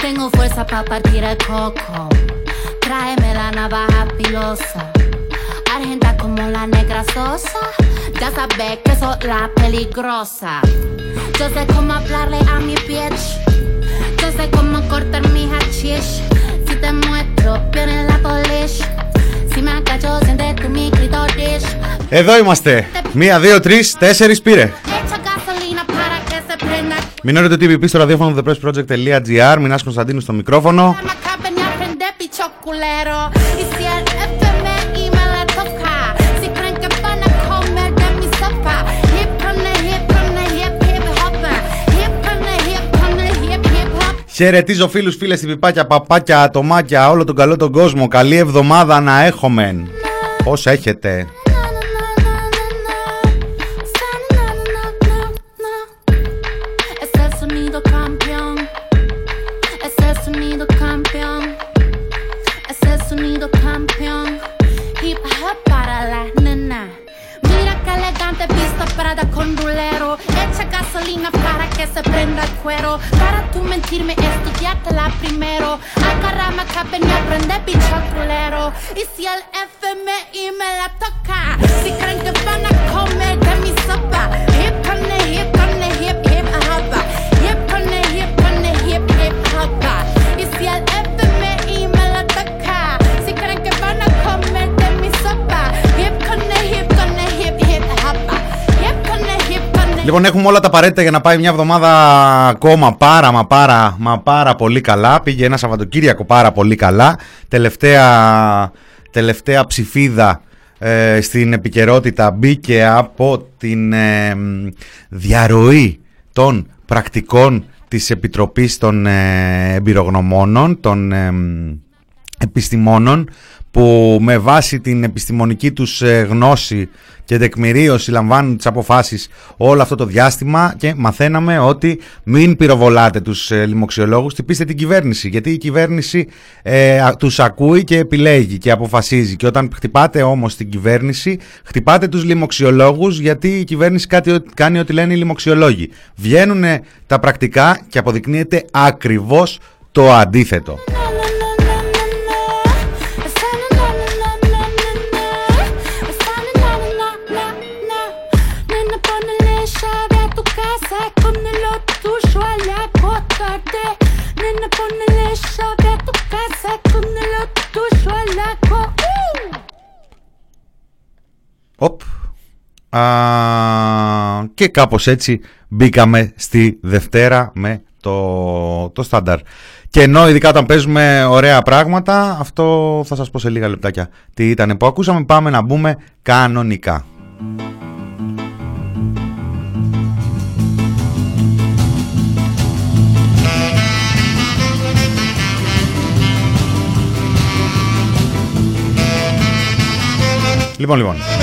Tengo fuerza para partir el coco. Tráeme la navaja filosa. Argenta como la negra sosa. Ya sabes que soy la peligrosa. Yo sé cómo hablarle a mi bitch. Yo sé cómo cortar mi hachish. Si te muestro, viene la polish. Εδώ είμαστε. Μία, δύο, τρεις, τέσσερις πήρε. Echa gasolina para que se prenda. Μηνώνετε το TVP στο ραδιόφωνο thepressproject.gr. Μινάς Κωνσταντίνου στο μικρόφωνο. Χαιρετίζω φίλους, φίλες, πιπάτια παπάκια, ατομάκια, όλο τον καλό τον κόσμο. Καλή εβδομάδα να έχομεν. Πώς έχετε, Βίσκο και σε. Mentirme, estudiártela primero. Agarra macabre y aprende bicho culero. Y si el FMI me la toca, si creen que van a comer de mi sopa. Λοιπόν, έχουμε όλα τα απαραίτητα για να πάει μια εβδομάδα ακόμα πάρα μα πάρα μα πάρα πολύ καλά. Πήγε ένα Σαββατοκύριακο πάρα πολύ καλά. Τελευταία, τελευταία ψηφίδα ε, στην επικαιρότητα μπήκε από την ε, μ, διαρροή των πρακτικών της Επιτροπής των ε, Εμπειρογνωμόνων, των ε, μ, επιστημόνων που με βάση την επιστημονική τους ε, γνώση και τεκμηρίωση λαμβάνουν τις αποφάσεις όλο αυτό το διάστημα και μαθαίναμε ότι μην πυροβολάτε τους ε, λοιμοξιολόγους, τυπήστε την κυβέρνηση γιατί η κυβέρνηση ε, α- τους ακούει και επιλέγει και αποφασίζει και όταν χτυπάτε όμως την κυβέρνηση χτυπάτε τους λοιμοξιολόγους γιατί η κυβέρνηση κάτι, κάνει ό,τι λένε οι λοιμοξιολόγοι. Βγαίνουν τα πρακτικά και αποδεικνύεται ακριβώς το αντίθετο. Οπ. Α, και κάπως έτσι μπήκαμε στη Δευτέρα με το, το στάνταρ. Και ενώ ειδικά όταν παίζουμε ωραία πράγματα, αυτό θα σας πω σε λίγα λεπτάκια τι ήταν που ακούσαμε, πάμε να μπούμε κανονικά. Λοιπόν, λοιπόν.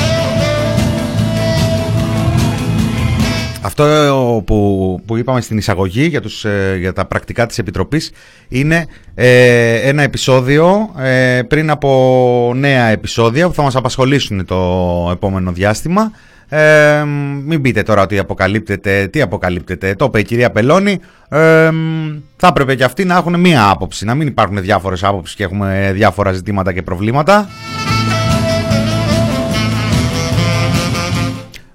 Αυτό που, που είπαμε στην εισαγωγή για, τους, ε, για τα πρακτικά της Επιτροπής είναι ε, ένα επεισόδιο ε, πριν από νέα επεισόδια που θα μας απασχολήσουν το επόμενο διάστημα. Ε, μην πείτε τώρα ότι αποκαλύπτεται, τι αποκαλύπτεται, το είπε η κυρία Πελώνη. Ε, θα έπρεπε και αυτοί να έχουν μία άποψη, να μην υπάρχουν διάφορες άποψεις και έχουμε διάφορα ζητήματα και προβλήματα.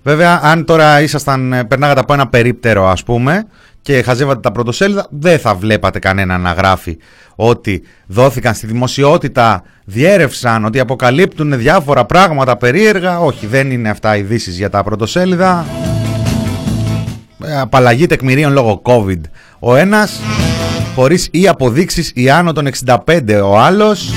Βέβαια, αν τώρα ήσασταν, ε, περνάγατε από ένα περίπτερο ας πούμε και χαζεύατε τα πρωτοσέλιδα, δεν θα βλέπατε κανένα να γράφει ότι δόθηκαν στη δημοσιότητα, διέρευσαν, ότι αποκαλύπτουν διάφορα πράγματα περίεργα. Όχι, δεν είναι αυτά ειδήσεις για τα πρωτοσέλιδα. Ε, Απαλλαγή τεκμηρίων λόγω COVID ο ένας, χωρίς ή αποδείξεις ή άνω των 65 ο άλλος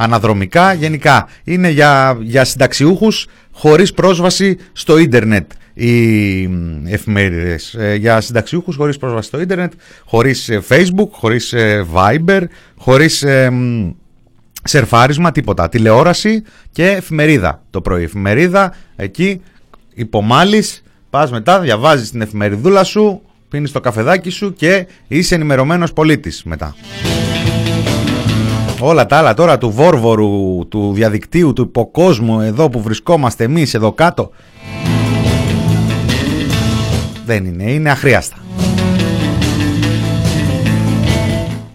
αναδρομικά. Γενικά είναι για, για συνταξιούχους χωρίς πρόσβαση στο ίντερνετ οι μ, εφημερίδες. Ε, για συνταξιούχους χωρίς πρόσβαση στο ίντερνετ χωρίς ε, facebook, χωρίς ε, viber χωρίς ε, μ, σερφάρισμα τίποτα. Τηλεόραση και εφημερίδα το πρωί. Εφημερίδα εκεί υπομάλεις πας μετά διαβάζεις την εφημεριδούλα σου πίνεις το καφεδάκι σου και είσαι ενημερωμένος πολίτης μετά Όλα τα άλλα τώρα του βόρβορου, του διαδικτύου, του υποκόσμου εδώ που βρισκόμαστε εμείς εδώ κάτω δεν είναι, είναι αχρίαστα.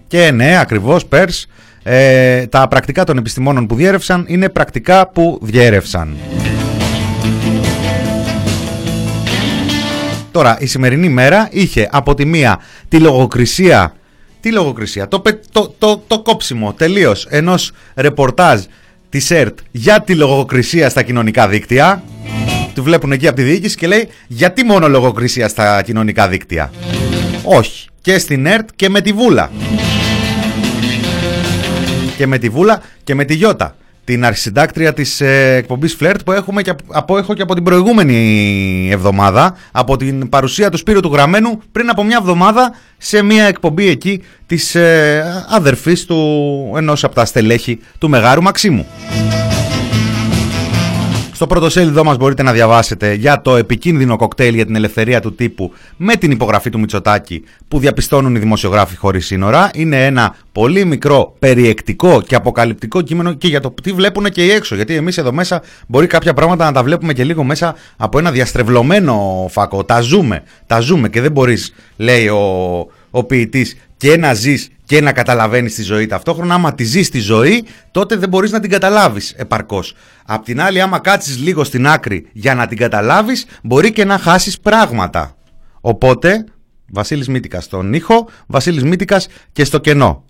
Και ναι, ακριβώς Πέρς, ε, τα πρακτικά των επιστημόνων που διέρευσαν είναι πρακτικά που διέρευσαν. Τώρα, η σημερινή μέρα είχε από τη μία τη λογοκρισία, τη λογοκρισία, το, το, το, το κόψιμο τελείως ενός ρεπορτάζ της ΕΡΤ για τη λογοκρισία στα κοινωνικά δίκτυα. Τη βλέπουν εκεί από τη διοίκηση και λέει γιατί μόνο λογοκρισία στα κοινωνικά δίκτυα; Όχι. Και στην ΕΡΤ και με τη Βούλα. Και με τη Βούλα και με τη Γιώτα την αρχισυντάκτρια της ε, εκπομπής Flirt που έχουμε και από, έχω και από την προηγούμενη εβδομάδα από την παρουσία του Σπύρου του Γραμμένου πριν από μια εβδομάδα σε μια εκπομπή εκεί της ε, αδερφής του ενός από τα στελέχη του Μεγάρου Μαξίμου. Στο πρώτο σέλιδό μας μπορείτε να διαβάσετε για το επικίνδυνο κοκτέιλ για την ελευθερία του τύπου με την υπογραφή του Μητσοτάκη που διαπιστώνουν οι δημοσιογράφοι χωρίς σύνορα. Είναι ένα πολύ μικρό, περιεκτικό και αποκαλυπτικό κείμενο και για το τι βλέπουν και οι έξω. Γιατί εμείς εδώ μέσα μπορεί κάποια πράγματα να τα βλέπουμε και λίγο μέσα από ένα διαστρεβλωμένο φακό. Τα ζούμε, τα ζούμε και δεν μπορείς, λέει ο, ο ποιητής, και να ζεις και να καταλαβαίνεις τη ζωή ταυτόχρονα. Άμα τη ζεις τη ζωή, τότε δεν μπορείς να την καταλάβεις επαρκώς. Απ' την άλλη, άμα κάτσεις λίγο στην άκρη για να την καταλάβεις, μπορεί και να χάσεις πράγματα. Οπότε, Βασίλης Μήτικας στον ήχο, Βασίλης Μήτικας και στο κενό.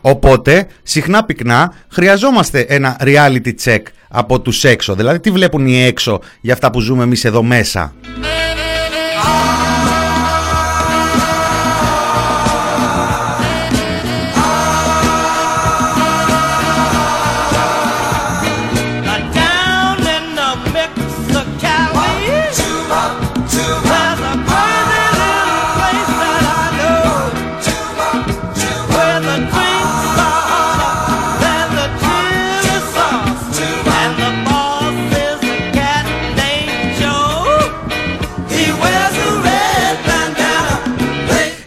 Οπότε, συχνά πυκνά, χρειαζόμαστε ένα reality check από τους έξω. Δηλαδή, τι βλέπουν οι έξω για αυτά που ζούμε εμείς εδώ μέσα;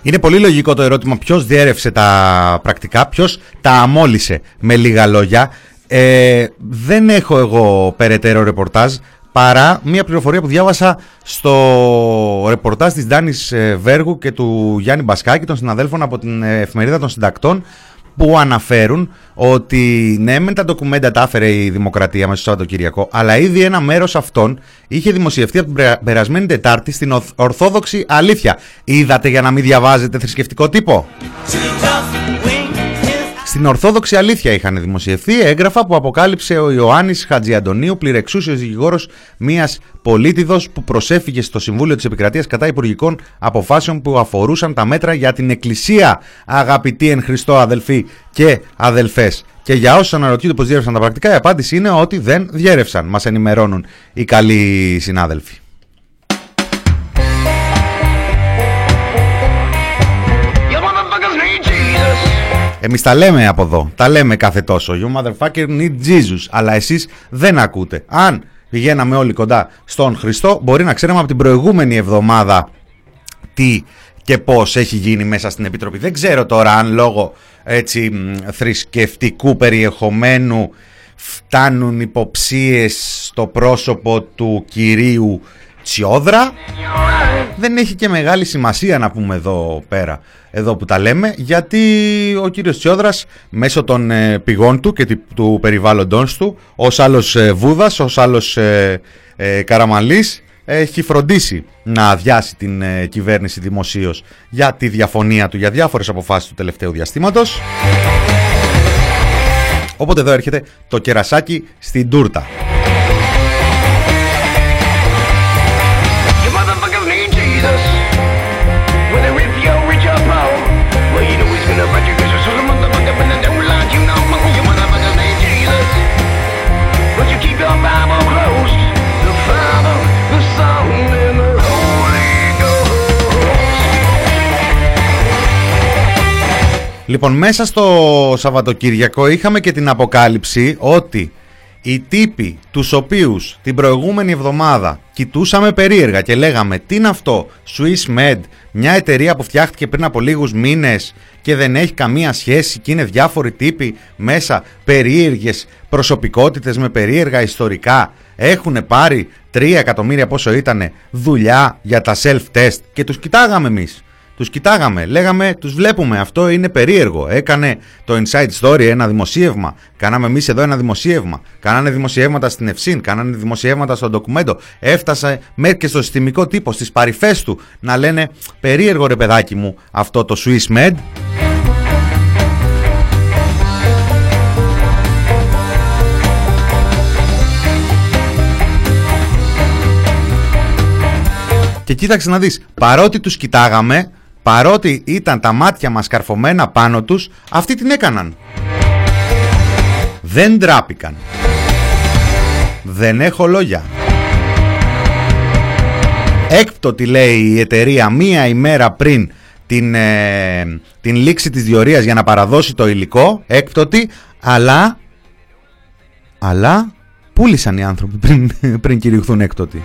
Είναι πολύ λογικό το ερώτημα ποιος διέρευσε τα πρακτικά, ποιος τα αμόλυσε με λίγα λόγια. Ε, δεν έχω εγώ περαιτέρω ρεπορτάζ παρά μια πληροφορία που διάβασα στο ρεπορτάζ της Ντάνης ε, Βέργου και του Γιάννη Μπασκάκη των συναδέλφων από την εφημερίδα των συντακτών που αναφέρουν ότι ναι, με τα ντοκουμέντα τα έφερε η Δημοκρατία μέσα στο Σαββατοκύριακο, αλλά ήδη ένα μέρος αυτών είχε δημοσιευτεί από την περασμένη Τετάρτη στην Ορθόδοξη Αλήθεια. Είδατε για να μην διαβάζετε θρησκευτικό τύπο; Στην Ορθόδοξη Αλήθεια είχαν δημοσιευθεί έγγραφα που αποκάλυψε ο Ιωάννης Χατζιαντονίου, πληρεξούσιος δικηγόρος μιας πολίτιδος που προσέφηκε στο Συμβούλιο της Επικρατείας κατά υπουργικών αποφάσεων που αφορούσαν τα μέτρα για την Εκκλησία, αγαπητοί εν Χριστώ αδελφοί και αδελφές. Και για όσους αναρωτιούνται πώς διέρευσαν τα πρακτικά, η απάντηση είναι ότι δεν διέρευσαν. Μας ενημερώνουν οι καλοί συνάδελφοι. Εμείς τα λέμε από εδώ, τα λέμε κάθε τόσο. You motherfucker need Jesus. Αλλά εσείς δεν ακούτε. Αν πηγαίναμε όλοι κοντά στον Χριστό, μπορεί να ξέραμε από την προηγούμενη εβδομάδα τι και πώς έχει γίνει μέσα στην Επιτροπή. Δεν ξέρω τώρα αν λόγω έτσι θρησκευτικού περιεχομένου φτάνουν υποψίες στο πρόσωπο του κυρίου Τσιόδρα. Δεν έχει και μεγάλη σημασία να πούμε εδώ πέρα, εδώ που τα λέμε, γιατί ο κύριος Τσιόδρας μέσω των ε, πηγών του και του περιβάλλοντος του, ως άλλος ε, Βούδας, ως άλλος ε, ε, Καραμαλής, έχει φροντίσει να αδειάσει την κυβέρνηση δημοσίως για τη διαφωνία του για διάφορες αποφάσεις του τελευταίου διαστήματος. Οπότε εδώ έρχεται το κερασάκι στην τούρτα. Λοιπόν, μέσα στο Σαββατοκύριακο είχαμε και την αποκάλυψη ότι οι τύποι τους οποίους την προηγούμενη εβδομάδα κοιτούσαμε περίεργα και λέγαμε τι είναι αυτό, Swiss Med, μια εταιρεία που φτιάχτηκε πριν από λίγους μήνες και δεν έχει καμία σχέση και είναι διάφοροι τύποι μέσα, περίεργες προσωπικότητες με περίεργα ιστορικά, έχουν πάρει 3 εκατομμύρια πόσο ήταν δουλειά για τα self-test και τους κοιτάγαμε εμείς. Τους κοιτάγαμε, λέγαμε, τους βλέπουμε, αυτό είναι περίεργο. Έκανε το Inside Story ένα δημοσίευμα. Κάναμε εμείς εδώ ένα δημοσίευμα. Κάνανε δημοσιεύματα στην Ευσύν, κάνανε δημοσιεύματα στο ντοκουμέντο. Έφτασε μέχρι και στο συστημικό τύπο, στις παρυφές του, να λένε περίεργο ρε παιδάκι μου αυτό το Swiss Med. Και κοίταξε να δεις, παρότι τους κοιτάγαμε, παρότι ήταν τα μάτια μας καρφωμένα πάνω τους, αυτοί την έκαναν. Δεν τράπηκαν. Δεν έχω λόγια. Έκπτωτη λέει η εταιρεία μία ημέρα πριν την, ε, την λήξη της διορίας για να παραδώσει το υλικό, έκπτωτη, αλλά, αλλά πούλησαν οι άνθρωποι πριν, πριν κηρυχθούν έκπτωτοι.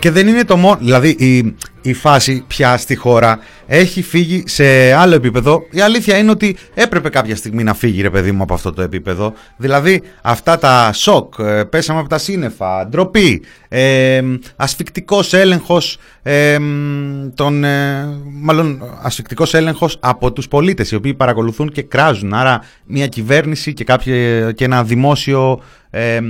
Και δεν είναι το μόνο. Δηλαδή η, η φάση πια στη χώρα έχει φύγει σε άλλο επίπεδο. Η αλήθεια είναι ότι έπρεπε κάποια στιγμή να φύγει ρε παιδί μου από αυτό το επίπεδο. Δηλαδή αυτά τα σοκ, ε, πέσαμε από τα σύννεφα, ντροπή, ε, ασφικτικός έλεγχος, ε, τον, ε, μάλλον ασφικτικός έλεγχος από τους πολίτες οι οποίοι παρακολουθούν και κράζουν. Άρα μια κυβέρνηση και, κάποια, και ένα δημόσιο ε,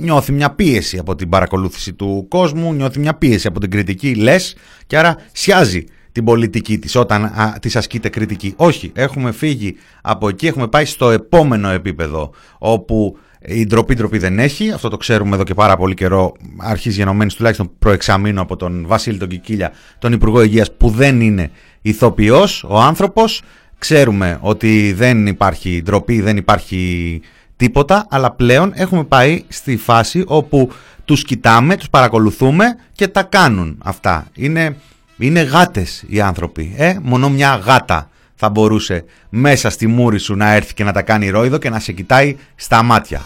νιώθει μια πίεση από την παρακολούθηση του κόσμου, νιώθει μια πίεση από την κριτική, λες, και άρα σιάζει την πολιτική της όταν α, της ασκείται κριτική. Όχι, έχουμε φύγει από εκεί, έχουμε πάει στο επόμενο επίπεδο όπου η ντροπή ντροπή δεν έχει, αυτό το ξέρουμε εδώ και πάρα πολύ καιρό, αρχής γενομένης τουλάχιστον προεξαμήνου από τον Βασίλη τον Κικίλια, τον Υπουργό Υγείας που δεν είναι ηθοποιός ο άνθρωπος, ξέρουμε ότι δεν υπάρχει ντροπή, δεν υπάρχει τίποτα, αλλά πλέον έχουμε πάει στη φάση όπου τους κοιτάμε, τους παρακολουθούμε και τα κάνουν αυτά. Είναι, είναι γάτες οι άνθρωποι, ε; μόνο μια γάτα θα μπορούσε μέσα στη μούρη σου να έρθει και να τα κάνει ρόιδο και να σε κοιτάει στα μάτια.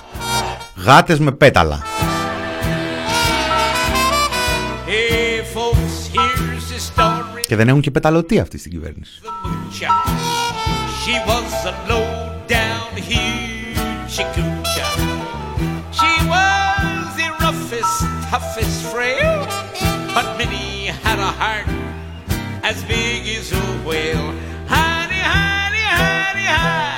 Γάτες με πέταλα. Και δεν έχουν και πεταλωτή αυτή στην κυβέρνηση. Toughest frail, but Minnie had a heart as big as a whale. Honey, honey, honey, honey.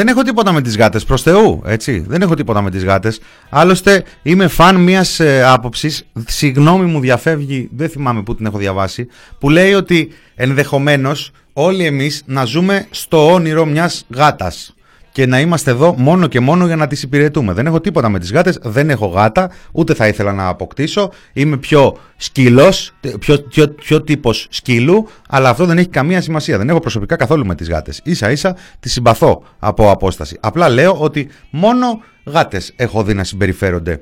Δεν έχω τίποτα με τις γάτες, προς Θεού, έτσι. Δεν έχω τίποτα με τις γάτες. Άλλωστε είμαι φαν μιας ε, άποψης, συγγνώμη μου διαφεύγει, δεν θυμάμαι που την έχω διαβάσει, που λέει ότι ενδεχομένως όλοι εμείς να ζούμε στο όνειρο μιας γάτας και να είμαστε εδώ μόνο και μόνο για να τις υπηρετούμε. Δεν έχω τίποτα με τις γάτες, δεν έχω γάτα, ούτε θα ήθελα να αποκτήσω. Είμαι πιο σκύλος, πιο, πιο, πιο τύπος σκύλου, αλλά αυτό δεν έχει καμία σημασία. Δεν έχω προσωπικά καθόλου με τις γάτες. Ίσα ίσα τις συμπαθώ από απόσταση. Απλά λέω ότι μόνο γάτες έχω δει να συμπεριφέρονται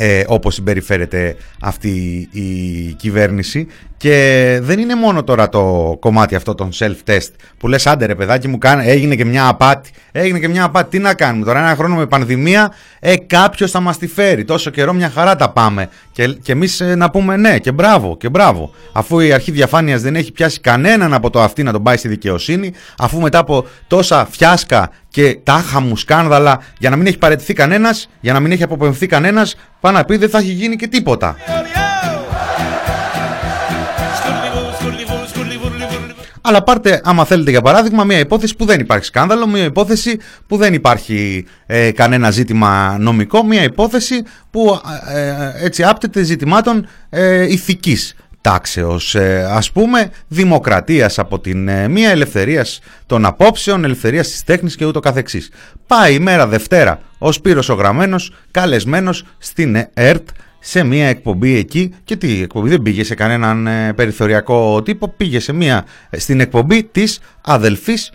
ε, όπως συμπεριφέρεται αυτή η κυβέρνηση. Και δεν είναι μόνο τώρα το κομμάτι αυτό των self-test που λες άντε ρε παιδάκι μου έγινε και μια απάτη έγινε και μια απάτη. Τι να κάνουμε τώρα ένα χρόνο με πανδημία ε κάποιος θα μας τη φέρει. Τόσο καιρό μια χαρά τα πάμε και, και εμείς ε, να πούμε ναι και μπράβο και μπράβο. Αφού η αρχή διαφάνειας δεν έχει πιάσει κανέναν από το αυτή να τον πάει στη δικαιοσύνη αφού μετά από τόσα φιάσκα και τάχα μου σκάνδαλα για να μην έχει παρετηθεί κανένας για να μην έχει αποπεμφθεί κανένας πάνω να πει δεν θα έχει γίνει και τίποτα Αλλά πάρτε, άμα θέλετε για παράδειγμα, μια υπόθεση που δεν υπάρχει σκάνδαλο, μια υπόθεση που δεν υπάρχει ε, κανένα ζήτημα νομικό, μια υπόθεση που ε, ε, έτσι άπτεται ζητημάτων ε, ηθικής. τάξεως ε, ας πούμε δημοκρατίας από την ε, μία ελευθερίας των απόψεων, ελευθερίας της τέχνης και ούτω καθεξής. Πάει η μέρα Δευτέρα ο Σπύρος ο Γραμμένος καλεσμένος στην ΕΡΤ σε μια εκπομπή εκεί. Και τι εκπομπή δεν πήγε σε κανέναν ε, περιθωριακό τύπο. Πήγε σε μια στην εκπομπή της αδελφής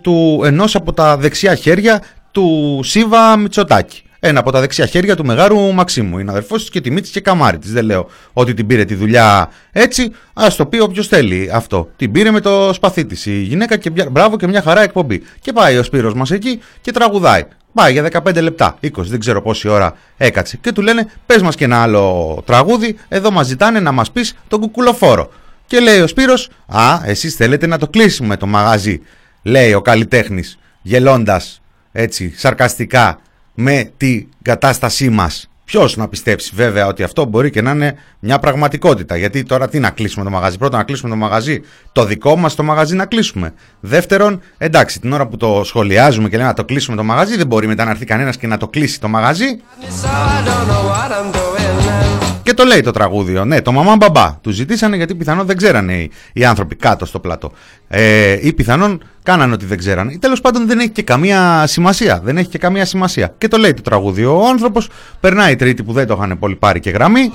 του ενός από τα δεξιά χέρια του Σίβα Μητσοτάκη ένα από τα δεξιά χέρια του μεγάλου Μαξίμου. Είναι αδερφός της και της Μίτση και καμάρι τη. Δεν λέω ότι την πήρε τη δουλειά έτσι. Α το πει όποιος θέλει αυτό. Την πήρε με το σπαθί της η γυναίκα και μπράβο και μια χαρά εκπομπή. Και πάει ο Σπύρος μας εκεί και τραγουδάει. Πάει για 15 λεπτά, 20, δεν ξέρω πόση ώρα έκατσε. Και του λένε: Πες μας και ένα άλλο τραγούδι. Εδώ μας ζητάνε να μας πεις τον κουκουλοφόρο. Και λέει ο Σπύρος, Α, εσείς θέλετε να το κλείσουμε το μαγαζί. Λέει ο καλλιτέχνης, γελώντας έτσι σαρκαστικά με την κατάστασή μας. Ποιος να πιστέψει βέβαια ότι αυτό μπορεί και να είναι μια πραγματικότητα. Γιατί τώρα τι να κλείσουμε το μαγαζί. Πρώτον, να κλείσουμε το μαγαζί, το δικό μας το μαγαζί να κλείσουμε. Δεύτερον, εντάξει, την ώρα που το σχολιάζουμε και λέμε να το κλείσουμε το μαγαζί, δεν μπορεί μετά να έρθει κανένας και να το κλείσει το μαγαζί. Και το λέει το τραγούδιο. Ναι, το μαμά μπαμπά. Του ζητήσανε γιατί πιθανόν δεν ξέρανε οι, οι άνθρωποι κάτω στο πλατό. Ε, ή πιθανόν κάνανε ότι δεν ξέρανε. Τέλος πάντων δεν έχει και καμία σημασία. Δεν έχει και καμία σημασία. Και το λέει το τραγούδιο. Ο άνθρωπος περνάει η τρίτη που δεν το είχαν πολύ πάρει και γραμμή.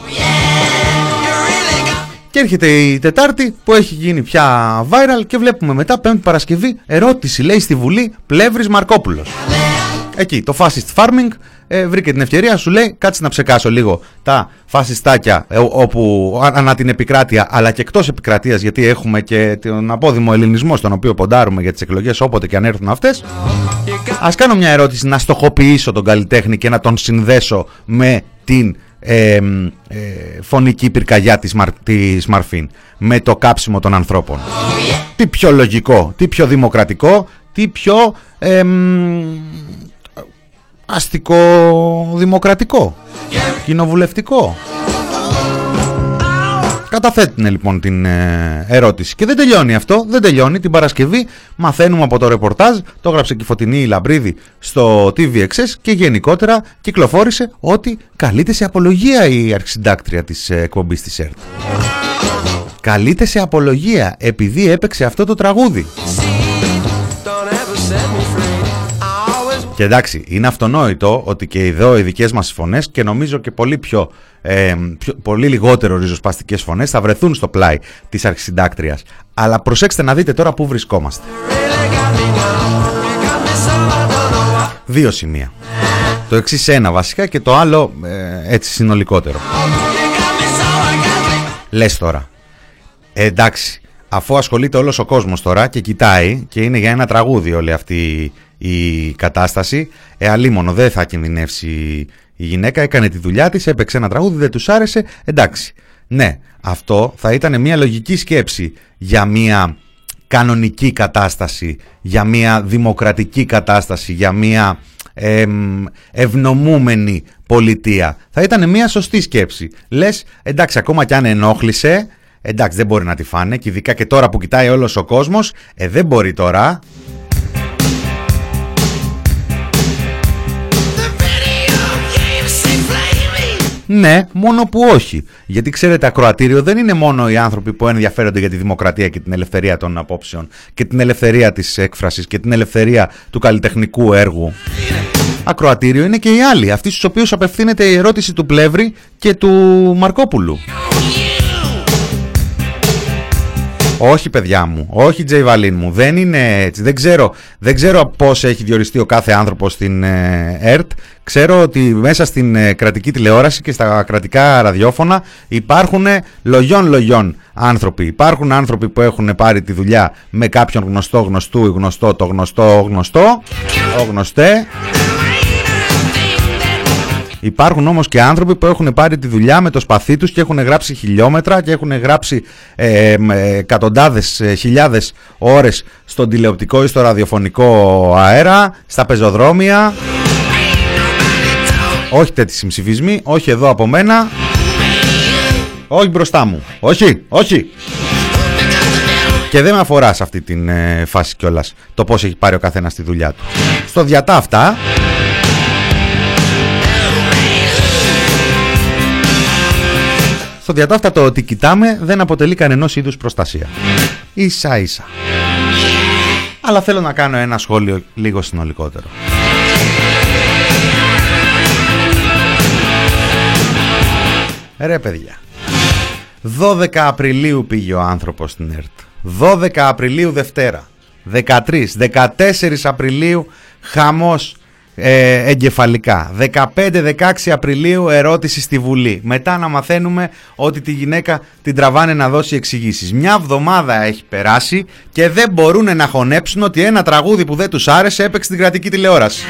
Και έρχεται η Τετάρτη που έχει γίνει πια viral και βλέπουμε μετά Πέμπτη Παρασκευή ερώτηση λέει στη Βουλή Πλεύρης Μαρκόπουλος. Εκεί το fascist farming ε, βρήκε την ευκαιρία, σου λέει κάτσε να ψεκάσω λίγο τα φασιστάκια ε, όπου ανά την επικράτεια αλλά και εκτός επικρατείας γιατί έχουμε και τον απόδημο ελληνισμό στον οποίο ποντάρουμε για τις εκλογές όποτε και αν έρθουν αυτές. Ας κάνω μια ερώτηση να στοχοποιήσω τον καλλιτέχνη και να τον συνδέσω με την ε, ε, φωνική πυρκαγιά της, Μαρ, της Μαρφίν με το κάψιμο των ανθρώπων. Τι πιο λογικό, τι πιο δημοκρατικό τι πιο αστικό δημοκρατικό, κοινοβουλευτικό. Καταθέτουν λοιπόν την ε, ερώτηση. Και δεν τελειώνει αυτό, δεν τελειώνει. Την Παρασκευή μαθαίνουμε από το ρεπορτάζ, το έγραψε και η Φωτεινή Λαμπρίδη στο TVXS και γενικότερα κυκλοφόρησε ότι καλείται σε απολογία η αρχισυντάκτρια της ε, εκπομπής της ΕΡΤ. Καλείται σε απολογία επειδή έπαιξε αυτό το τραγούδι. Και εντάξει, είναι αυτονόητο ότι και εδώ οι δικέ μας φωνές και νομίζω και πολύ, πιο, ε, πολύ λιγότερο ριζοσπαστικές φωνές θα βρεθούν στο πλάι της αρχισυντάκτριας. Αλλά προσέξτε να δείτε τώρα πού βρισκόμαστε. Δύο σημεία. Το εξής ένα βασικά και το άλλο ε, έτσι συνολικότερο. Λες τώρα. Ε, εντάξει, αφού ασχολείται όλος ο κόσμος τώρα και κοιτάει και είναι για ένα τραγούδι όλη αυτή η κατάσταση. Ε, αλίμονο, δεν θα κινδυνεύσει η γυναίκα, έκανε τη δουλειά της, έπαιξε ένα τραγούδι, δεν τους άρεσε, εντάξει. Ναι, αυτό θα ήταν μια λογική σκέψη για μια κανονική κατάσταση, για μια δημοκρατική κατάσταση, για μια ευνομούμενη πολιτεία. Θα ήταν μια σωστή σκέψη. Λες, εντάξει, ακόμα κι αν ενόχλησε, εντάξει, δεν μπορεί να τη φάνε και ειδικά και τώρα που κοιτάει όλος ο κόσμος, ε, δεν μπορεί τώρα Ναι, μόνο που όχι. Γιατί ξέρετε, ακροατήριο δεν είναι μόνο οι άνθρωποι που ενδιαφέρονται για τη δημοκρατία και την ελευθερία των απόψεων και την ελευθερία της έκφρασης και την ελευθερία του καλλιτεχνικού έργου. Ακροατήριο είναι και οι άλλοι, αυτοί στους οποίους απευθύνεται η ερώτηση του Πλεύρη και του Μαρκόπουλου. Όχι, παιδιά μου. Όχι, Τζέι Βαλίν μου. Δεν είναι έτσι. Δεν ξέρω, δεν ξέρω πώς έχει διοριστεί ο κάθε άνθρωπος στην ε, ΕΡΤ. Ξέρω ότι μέσα στην ε, κρατική τηλεόραση και στα κρατικά ραδιόφωνα υπάρχουν λογιών λογιών άνθρωποι. Υπάρχουν άνθρωποι που έχουν πάρει τη δουλειά με κάποιον γνωστό γνωστού ή γνωστό το γνωστό γνωστό. Ο γνωστέ. Υπάρχουν όμως και άνθρωποι που έχουν πάρει τη δουλειά με το σπαθί τους και έχουν γράψει χιλιόμετρα και έχουν γράψει ε, εκατοντάδες ε, χιλιάδες ώρες στον τηλεοπτικό ή στο ραδιοφωνικό αέρα, στα πεζοδρόμια. Όχι τέτοιοι συμψηφισμοί, όχι εδώ από μένα. Όχι μπροστά μου. Όχι, όχι. Και δεν με αφορά σε αυτή την ε, φάση κιόλας το πώς έχει πάρει ο καθένας τη δουλειά του. Στο διατά αυτά Στο διατάφτατο ότι κοιτάμε δεν αποτελεί κανενός είδους προστασία. Ίσα ίσα. Αλλά θέλω να κάνω ένα σχόλιο λίγο συνολικότερο. Ρε παιδιά, 12 Απριλίου πήγε ο άνθρωπος στην ΕΡΤ. 12 Απριλίου Δευτέρα. 13, 14 Απριλίου χαμός ε, εγκεφαλικά. 15-16 Απριλίου ερώτηση στη Βουλή. Μετά να μαθαίνουμε ότι τη γυναίκα την τραβάνε να δώσει εξηγήσεις. Μια εβδομάδα έχει περάσει και δεν μπορούν να χωνέψουν ότι ένα τραγούδι που δεν τους άρεσε έπαιξε στην κρατική τηλεόραση.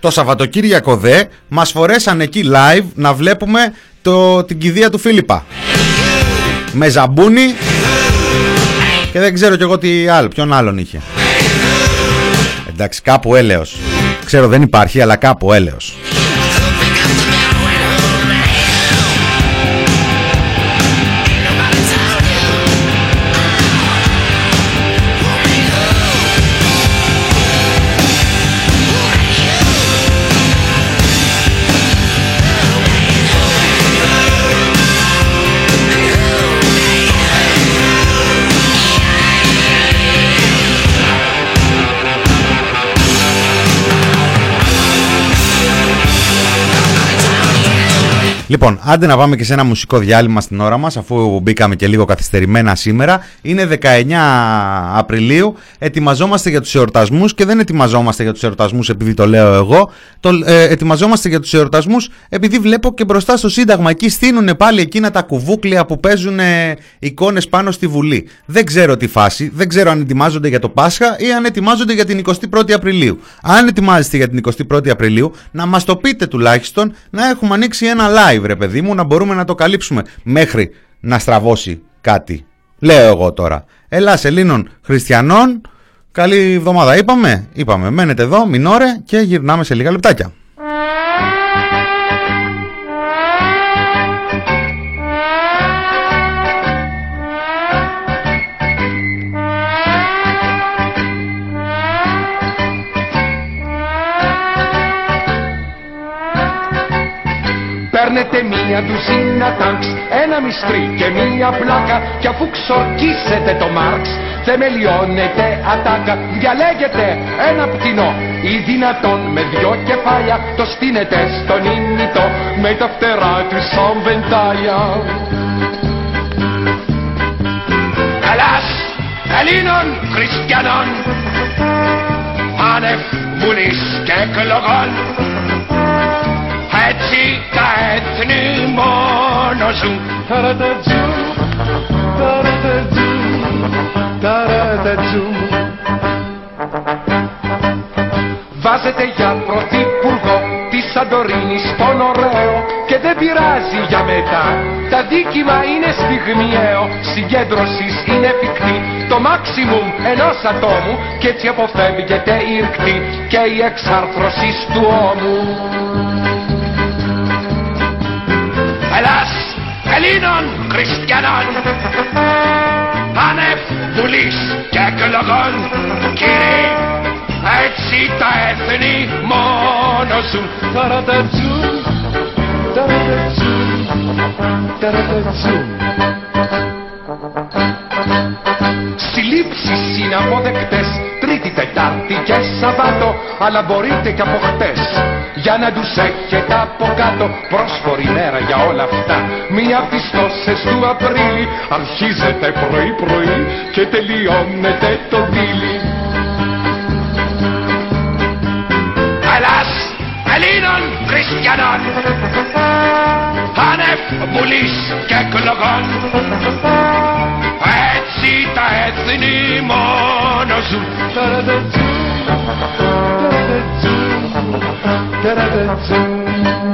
Το Σαββατοκύριακο δε μας φορέσαν εκεί live να βλέπουμε το, την κηδεία του Φίλιππα. Με ζαμπούνι και δεν ξέρω κι εγώ τι άλλο, ποιον άλλον είχε. Εντάξει, κάπου έλεος. Ξέρω δεν υπάρχει, αλλά κάπου έλεος. Λοιπόν, άντε να πάμε και σε ένα μουσικό διάλειμμα στην ώρα μας, αφού μπήκαμε και λίγο καθυστερημένα σήμερα. Είναι 19 Απριλίου, ετοιμαζόμαστε για τους εορτασμούς και δεν ετοιμαζόμαστε για τους εορτασμούς επειδή το λέω εγώ. Το, ε, ετοιμαζόμαστε για τους εορτασμούς επειδή βλέπω και μπροστά στο Σύνταγμα εκεί στείνουν πάλι εκείνα τα κουβούκλια που παίζουν ε, εικόνες πάνω στη Βουλή. Δεν ξέρω τι φάση, δεν ξέρω αν ετοιμάζονται για το Πάσχα ή αν ετοιμάζονται για την 21η Απριλίου. Αν ετοιμάζεστε για την 21η Απριλίου, να μας το πείτε τουλάχιστον να έχουμε ανοίξει ένα live live, ρε παιδί μου, να μπορούμε να το καλύψουμε μέχρι να στραβώσει κάτι. Λέω εγώ τώρα. Ελλάς Ελλήνων Χριστιανών. Καλή εβδομάδα είπαμε. Είπαμε. Μένετε εδώ, μινόρε και γυρνάμε σε λίγα λεπτάκια. Παίρνετε μία ντουζίνα τάγκς, ένα μυστρί και μία πλάκα. Κι αφού ξορκίσετε το Μάρξ, θεμελιώνετε ατάκα. Διαλέγετε ένα πτηνό ή δυνατόν με δυο κεφάλια. Το στείνετε στον ήμιτο με τα φτερά του σαν βεντάλια. Ελλάς Ελλήνων Χριστιανών άνευ βουλής και εκλογών έτσι τα έθνη μόνο ζουν. Ταρατατζουμ, ταρατατζουμ, ταρατατζουμ. Βάζετε για πρωθυπουργό τη Σαντορίνη στον ωραίο και δεν πειράζει για μετά. Τα δίκημα είναι στιγμιαίο, συγκέντρωσης είναι εφικτή. Το maximum ενός ατόμου και έτσι αποφεύγεται η ρκτή και η εξάρθρωσης του ώμου. Ελλάς Ελλήνων Χριστιανών. Άνευ βουλής και εκλογών κύριοι έτσι τα έθνη μόνο ζουν ταρατατζούν ταρατατζούν ταρατατζούν Συλλήψεις είναι αποδεκτές Τρίτη, Τετάρτη και Σαββάτο Αλλά μπορείτε και από χτες για να τους έχετε από κάτω πρόσφορη μέρα για όλα αυτά. Μία από τις τόσες του Απρίλη αρχίζετε πρωί πρωί και τελειώνετε το δίλη Ελλάς Ελλήνων Χριστιανών άνευ βουλής και εκλογών. Έτσι τα έθνη μόνος ζουν Da-da-da-zoom.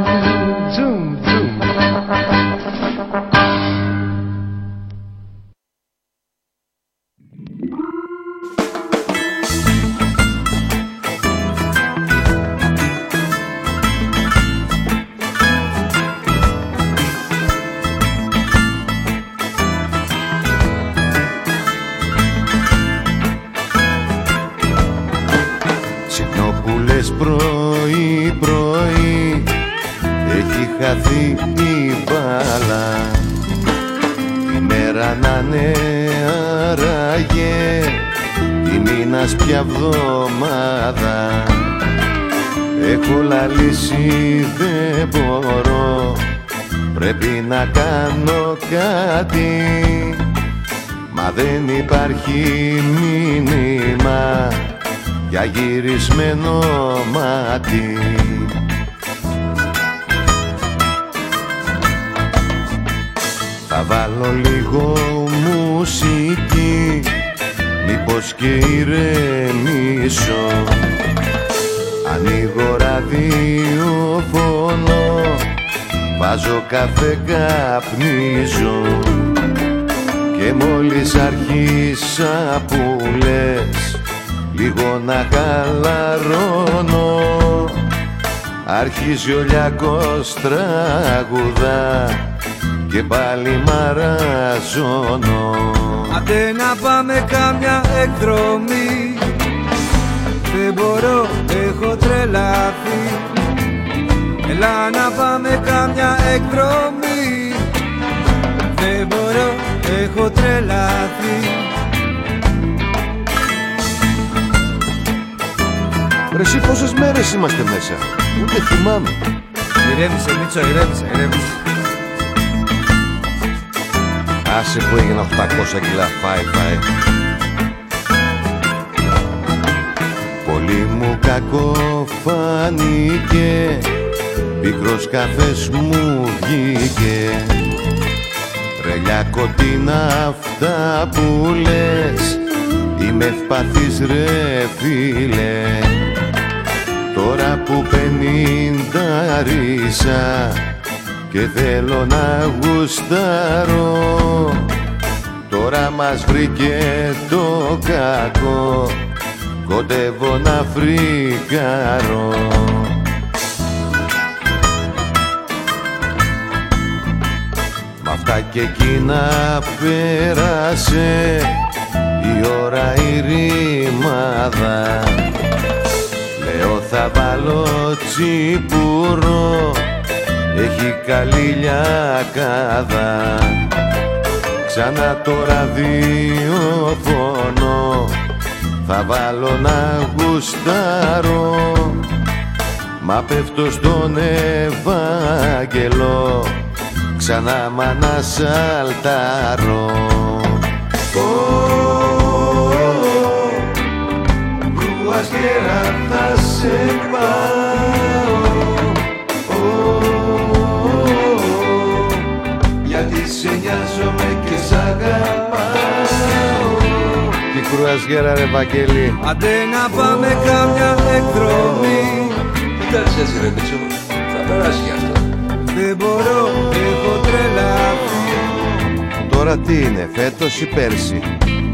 Μήνας πια βδομάδα. Έχω λαλήσει δεν μπορώ. Πρέπει να κάνω κάτι. Μα δεν υπάρχει μήνυμα για γυρισμένο μάτι. Θα βάλω λίγο μουσική Μήπως και ηρεμήσω Ανοίγω ραδιοφωνό Βάζω καφέ καπνίζω. Και μόλις αρχίσα που λες Λίγο να χαλαρώνω. Αρχίζει ο Λιακός τραγουδά και πάλι μαραζώνω. Άντε να πάμε κάμια εκδρομή. Δεν μπορώ, έχω τρελαθεί. Έλα να πάμε κάμια εκδρομή. Δεν μπορώ, έχω τρελαθεί. Ρε εσύ πόσες μέρες είμαστε μέσα; Ούτε θυμάμαι. Ηρέμησε Μίτσο, ηρέμησε, ηρέμησε Άσε που έγινα 800 κιλά φάι φάι Πολύ μου κακό φάνηκε Πικρός καφές μου βγήκε. Τρελιά κοντίνα αυτά που λες Είμαι ευπαθής ρε φίλε. Τώρα που πενήντα και θέλω να γουστάρω. Τώρα μας βρήκε το κακό. Κοντεύω να φρικάρω. Μ' αυτά και εκείνα πέρασε η ώρα η ρημάδα. Λέω θα βάλω τσίπουρο έχει καλή λιακάδα Ξανά το ραδιοφωνό. Θα βάλω να γουστάρω. Μα πέφτω στον Ευάγγελο. Ξανά μ' ανασαλτάρω Κρουαζιέρα θα σε πάω σ' αγαπάω. Τι κρουαζιέρα ρε Βαγγέλη. Άντε να πάμε κάμια εκδρομή. Εντάξει έτσι ρε Μίτσο, θα περάσει γι' αυτό. Δεν μπορώ, έχω τρελαθεί. Τώρα τι είναι, φέτος ή πέρσι;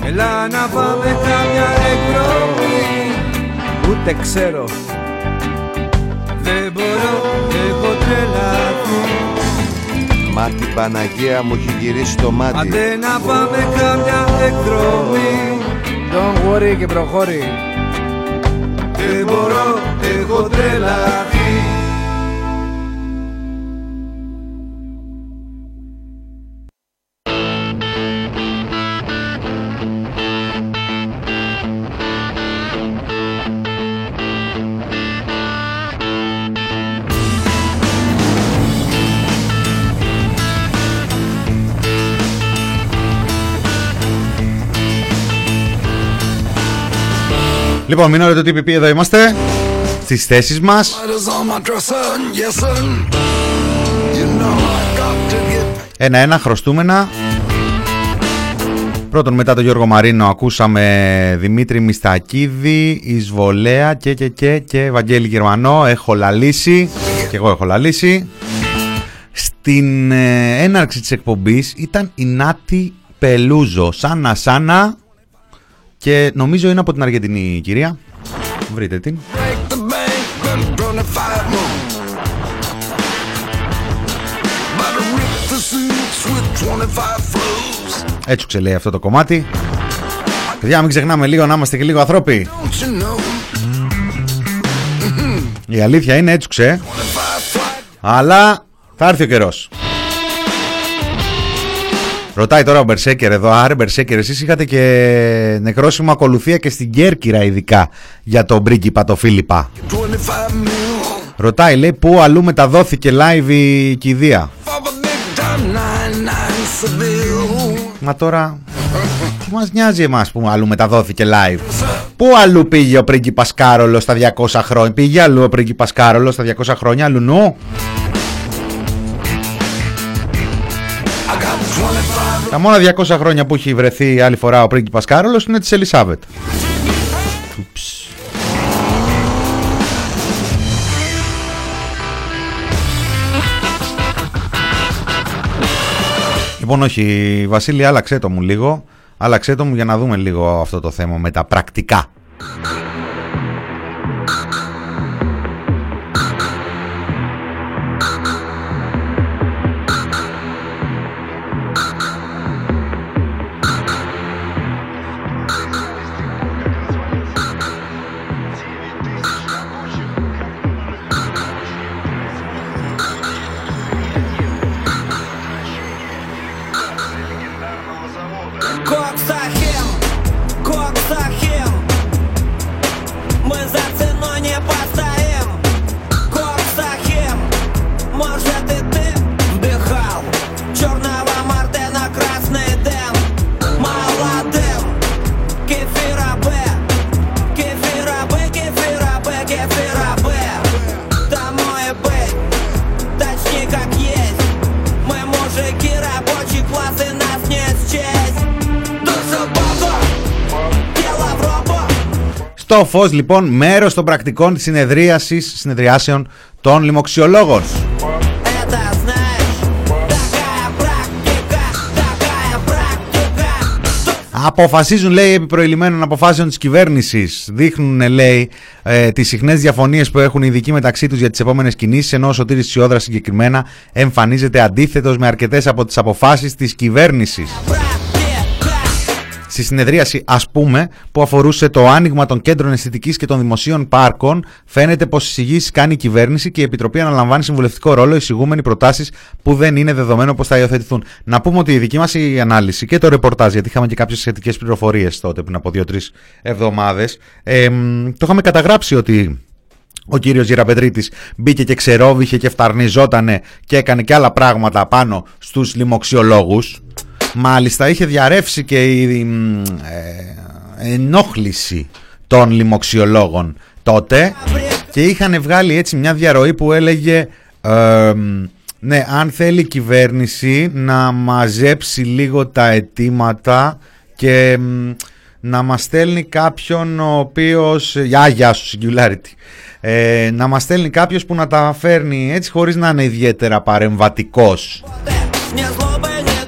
Έλα να πάμε κάμια εκδρομή. Ούτε ξέρω Μα την Παναγία μου έχει γυρίσει το μάτι. Άντε να πάμε κάμια εκδρομή. Don't worry και προχώρη. Δεν μπορώ, έχω τρελαθεί Λοιπόν, μην ωραίτε το TPP, εδώ είμαστε. Στις θέσεις μας. Ένα-ένα χρωστούμενα. Πρώτον μετά τον Γιώργο Μαρίνο ακούσαμε Δημήτρη Μιστακίδη, Εισβολέα και και και και Βαγγέλη Γερμανό. Έχω λαλήσει και εγώ έχω λαλήσει. Στην ε, έναρξη της εκπομπής ήταν η Νάτη Πελούζο. Σάνα σάνα και νομίζω είναι από την Αργεντινή η κυρία. Βρείτε την. Έτσι ξελέει αυτό το κομμάτι. Παιδιά, μην ξεχνάμε λίγο να είμαστε και λίγο ανθρώποι. Η αλήθεια είναι έτσι ξέ. Αλλά Θα έρθει ο καιρός. Ρωτάει τώρα ο Μπερσέκερ εδώ, άρε Μπερσέκερ, εσείς είχατε και νεκρόσιμο ακολουθία και στην Κέρκυρα ειδικά για τον πρίγκιπα το Φίλιππα. Ρωτάει, λέει, πού αλλού μεταδόθηκε live η κηδεία; Μα τώρα, τι μας νοιάζει εμάς που αλλού μεταδόθηκε live; Πού αλλού πήγε ο πρίγκιπας Κάρολος στα 200 χρόνια. Πήγε αλλού ο πρίγκιπας Κάρολος στα 200 χρόνια, αλλού νου; Τα μόνα 200 χρόνια που έχει βρεθεί άλλη φορά ο πρίγκιπας Κάρολος είναι της Ελισάβετ. Ούψ. Λοιπόν όχι Βασίλη άλλαξέ το μου λίγο Άλλαξέ το μου για να δούμε λίγο αυτό το θέμα με τα πρακτικά ο λοιπόν μέρος των πρακτικών συνεδρίασης συνεδριάσεων των λοιμοξιολόγων. Αποφασίζουν, λέει, επί προηλημένων αποφάσεων της κυβέρνησης. Δείχνουν, λέει, ε, τις συχνές διαφωνίες που έχουν οι ειδικοί μεταξύ τους για τις επόμενες κινήσεις. Ενώ ο Σωτήρης Τσιόδρας συγκεκριμένα εμφανίζεται αντίθετος με αρκετές από τις αποφάσεις της κυβέρνησης στη συνεδρίαση, ας πούμε, που αφορούσε το άνοιγμα των κέντρων αισθητικής και των δημοσίων πάρκων, φαίνεται πως εισηγήσεις κάνει η κυβέρνηση και η Επιτροπή αναλαμβάνει συμβουλευτικό ρόλο εισηγούμενοι προτάσεις που δεν είναι δεδομένο πως θα υιοθετηθούν. Να πούμε ότι η δική μας η ανάλυση και το ρεπορτάζ, γιατί είχαμε και κάποιες σχετικές πληροφορίες τότε πριν από δύο-τρεις εβδομάδες, ε, το είχαμε καταγράψει ότι ο κύριος Γεραπετρίτης μπήκε και ξερόβηχε και φταρνιζότανε και έκανε και άλλα πράγματα πάνω στους λοιμοξιολόγους Μάλιστα είχε διαρρεύσει και η ε, ενόχληση των λοιμοξιολόγων τότε και είχαν βγάλει έτσι μια διαρροή που έλεγε ε, ναι αν θέλει η κυβέρνηση να μαζέψει λίγο τα αιτήματα και να μας στέλνει κάποιον ο οποίος... Γεια, γεια σου, singularity. Ε, να μας στέλνει κάποιος που να τα φέρνει έτσι χωρίς να είναι ιδιαίτερα παρεμβατικός.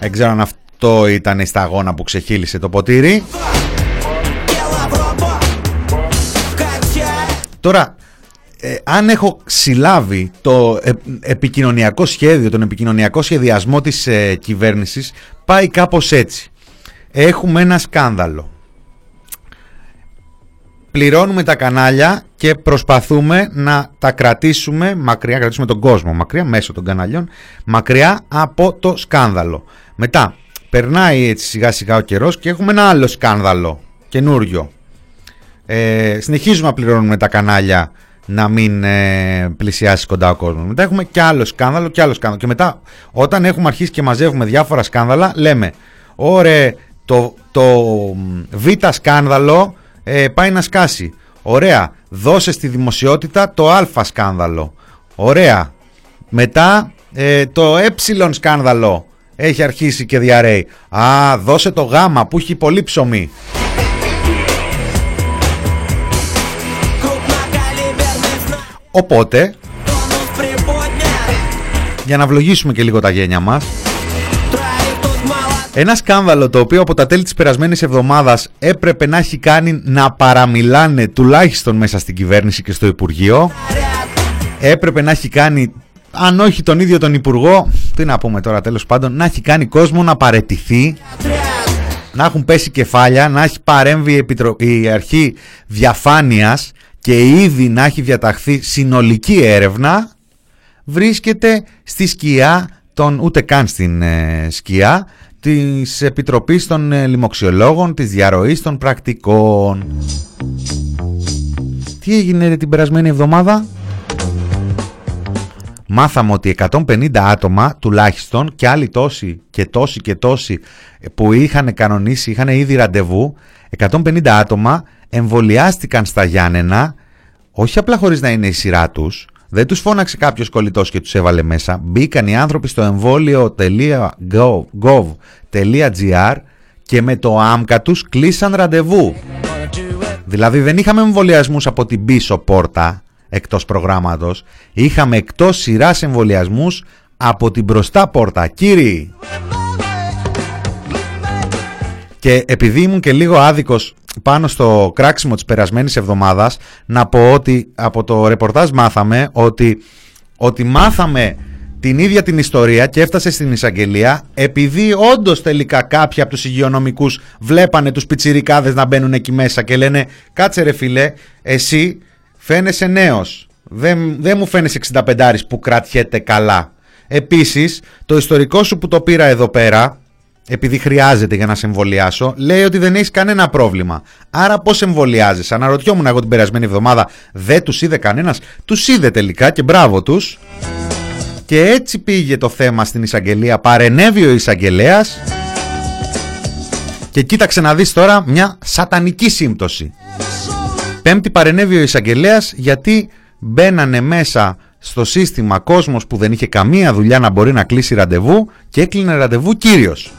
Δεν ξέρω αν αυτό αυτό ήταν η σταγόνα που ξεχύλισε το ποτήρι. Τώρα, ε, αν έχω συλλάβει το επικοινωνιακό σχέδιο, τον επικοινωνιακό σχεδιασμό της ε, κυβέρνησης, πάει κάπως έτσι. Έχουμε ένα σκάνδαλο. Πληρώνουμε τα κανάλια και προσπαθούμε να τα κρατήσουμε μακριά, κρατήσουμε τον κόσμο μακριά, μέσω των καναλιών, μακριά από το σκάνδαλο. Μετά, περνάει έτσι σιγά σιγά ο καιρός και έχουμε ένα άλλο σκάνδαλο, καινούριο. Ε, συνεχίζουμε να πληρώνουμε τα κανάλια να μην ε, πλησιάσει κοντά ο κόσμος. Μετά έχουμε και άλλο σκάνδαλο και άλλο σκάνδαλο. Και μετά όταν έχουμε αρχίσει και μαζεύουμε διάφορα σκάνδαλα λέμε Ωραία το, το μ, β σκάνδαλο ε, πάει να σκάσει. Ωραία δώσε στη δημοσιότητα το α σκάνδαλο. Ωραία μετά ε, το ε σκάνδαλο έχει αρχίσει και διαρρέει. Α, δώσε το γάμα που έχει πολύ ψωμί. Οπότε, για να βλογίσουμε και λίγο τα γένια μας, ένα σκάνδαλο το οποίο από τα τέλη της περασμένης εβδομάδας έπρεπε να έχει κάνει να παραμιλάνε τουλάχιστον μέσα στην κυβέρνηση και στο Υπουργείο έπρεπε να έχει κάνει αν όχι τον ίδιο τον Υπουργό, τι να πούμε τώρα τέλος πάντων, να έχει κάνει κόσμο να παρετηθεί, να έχουν πέσει κεφάλια, να έχει παρέμβει η, επιτρο... η αρχή διαφάνειας και ήδη να έχει διαταχθεί συνολική έρευνα βρίσκεται στη σκιά των, ούτε καν στην ε, σκιά, της Επιτροπής των ε, Λοιμοξιολόγων, της διαρροής των πρακτικών. Τι έγινε ρε, την περασμένη εβδομάδα; Μάθαμε ότι 150 άτομα τουλάχιστον και άλλοι τόσοι και τόσοι και τόσοι που είχαν κανονίσει, είχαν ήδη ραντεβού, 150 άτομα εμβολιάστηκαν στα Γιάννενα, όχι απλά χωρίς να είναι η σειρά τους, δεν τους φώναξε κάποιος κολλητός και τους έβαλε μέσα. Μπήκαν οι άνθρωποι στο εμβόλιο.gov.gr και με το άμκα τους κλείσαν ραντεβού. Δηλαδή δεν είχαμε εμβολιασμούς από την πίσω πόρτα εκτός προγράμματος. Είχαμε εκτός σειράς εμβολιασμούς από την μπροστά πόρτα. Κύριοι! Και επειδή ήμουν και λίγο άδικος πάνω στο κράξιμο της περασμένης εβδομάδας να πω ότι από το ρεπορτάζ μάθαμε ότι, ότι μάθαμε την ίδια την ιστορία και έφτασε στην εισαγγελία επειδή όντως τελικά κάποιοι από τους υγειονομικούς βλέπανε τους πιτσιρικάδες να μπαίνουν εκεί μέσα και λένε κάτσε ρε φίλε εσύ φαίνεσαι νέος δεν, δεν μου φαίνεσαι 65 που κρατιέται καλά Επίσης το ιστορικό σου που το πήρα εδώ πέρα επειδή χρειάζεται για να σε εμβολιάσω, λέει ότι δεν έχεις κανένα πρόβλημα. Άρα πώς εμβολιάζεις; Αναρωτιόμουν εγώ την περασμένη εβδομάδα, δεν τους είδε κανένας; Τους είδε τελικά και μπράβο τους. Και έτσι πήγε το θέμα στην εισαγγελία. Παρενέβη ο εισαγγελέας. Και κοίταξε να δεις τώρα μια σατανική σύμπτωση. Πέμπτη παρενέβη ο εισαγγελέας γιατί μπαίνανε μέσα στο σύστημα κόσμος που δεν είχε καμία δουλειά να μπορεί να κλείσει ραντεβού και έκλεινε ραντεβού κύριος.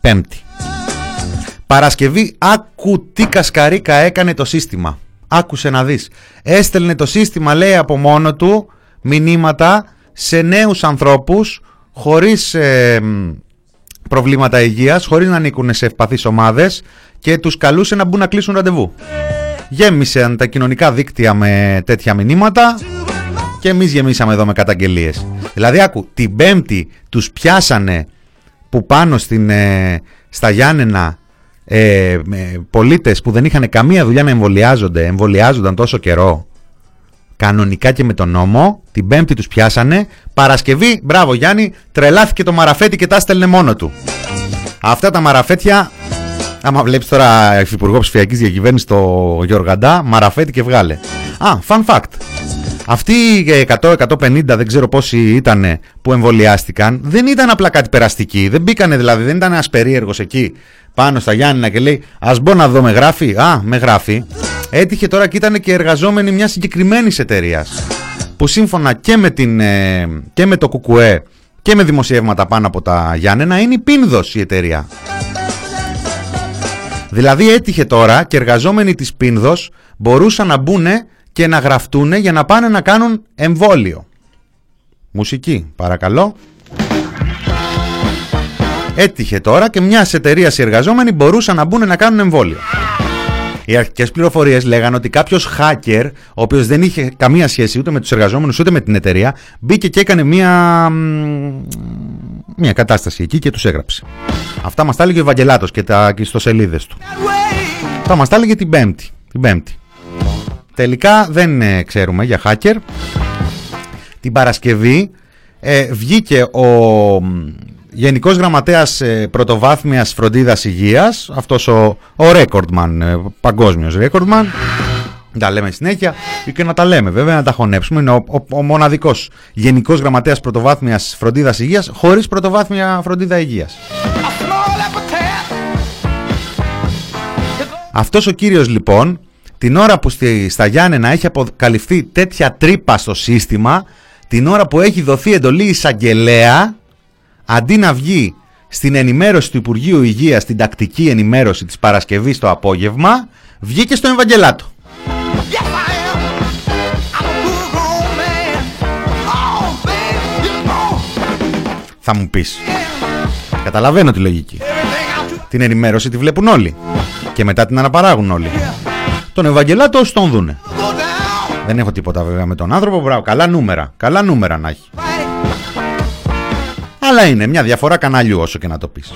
Πέμπτη. Παρασκευή, άκου τι κασκαρίκα έκανε το σύστημα. Άκουσε να δεις. Έστελνε το σύστημα, λέει, από μόνο του μηνύματα σε νέους ανθρώπους χωρίς ε, προβλήματα υγείας, χωρίς να ανήκουν σε ευπαθείς ομάδες και τους καλούσε να μπουν να κλείσουν ραντεβού. Γέμισαν τα κοινωνικά δίκτυα με τέτοια μηνύματα και εμείς γεμίσαμε εδώ με καταγγελίες. Δηλαδή, άκου, την Πέμπτη τους πιάσανε που πάνω στην, ε, στα Γιάννενα ε, πολίτες που δεν είχαν καμία δουλειά να εμβολιάζονται, εμβολιάζονταν τόσο καιρό κανονικά και με τον νόμο, την Πέμπτη τους πιάσανε, Παρασκευή, μπράβο Γιάννη, τρελάθηκε το μαραφέτη και τα στέλνε μόνο του. Αυτά τα μαραφέτια, άμα βλέπεις τώρα υφυπουργό ψηφιακής διακυβέρνησης το Γιώργαντά, μαραφέτη και βγάλε. Α, fun fact. Αυτοί οι 100-150, δεν ξέρω πόσοι ήταν που εμβολιάστηκαν, δεν ήταν απλά κάτι περαστικοί. Δεν μπήκανε δηλαδή, δεν ήταν ένας περίεργος εκεί πάνω στα Γιάννηνα και λέει Α μπω να δω, με γράφει. Α, με γράφει. Έτυχε τώρα και ήταν και εργαζόμενοι μια συγκεκριμένης εταιρείας. Που σύμφωνα και με, την, ε, και με το ΚΚΕ και με δημοσιεύματα πάνω από τα Γιάννενα είναι η Πίνδος η εταιρεία. Δηλαδή έτυχε τώρα και εργαζόμενοι της Πίνδος μπορούσαν να μπουν και να γραφτούν για να πάνε να κάνουν εμβόλιο. Μουσική, παρακαλώ. Έτυχε τώρα και μιας εταιρείας οι εργαζόμενοι μπορούσαν να μπουν να κάνουν εμβόλιο. Οι αρχικές πληροφορίες λέγανε ότι κάποιος hacker, ο οποίος δεν είχε καμία σχέση ούτε με τους εργαζόμενους ούτε με την εταιρεία, μπήκε και έκανε μια, μια κατάσταση εκεί και τους έγραψε. Αυτά μας τα έλεγε ο Ευαγγελάτος και τα ιστοσελίδες του. Αυτά μας τα έλεγε την Πέμπτη. Την Πέμπτη. Τελικά δεν ε, ξέρουμε για hacker. Την Παρασκευή ε, βγήκε ο Γενικός Γραμματέας ε, Πρωτοβάθμιας Φροντίδας Υγείας, αυτός ο, ο Recordman, ε, παγκόσμιος Recordman, τα λέμε συνέχεια και να τα λέμε βέβαια να τα χωνέψουμε. Είναι ο, ο, ο μοναδικός Γενικός Γραμματέας Πρωτοβάθμιας Φροντίδας Υγείας χωρίς πρωτοβάθμια φροντίδα υγείας. Αυτός ο κύριος λοιπόν την ώρα που στη, στα Γιάννενα έχει αποκαλυφθεί τέτοια τρύπα στο σύστημα, την ώρα που έχει δοθεί εντολή εισαγγελέα, αντί να βγει στην ενημέρωση του Υπουργείου Υγείας, στην τακτική ενημέρωση της Παρασκευής το απόγευμα, βγήκε στο Ευαγγελάτο. Θα μου πεις. Καταλαβαίνω τη λογική. Την ενημέρωση τη βλέπουν όλοι. Και μετά την αναπαράγουν όλοι. Τον Ευαγγελάτο όσοι τον δούνε. Δεν έχω τίποτα βέβαια με τον άνθρωπο. Μπράβο, καλά νούμερα. Καλά νούμερα να έχει. Αλλά είναι μια διαφορά καναλιού όσο και να το πεις.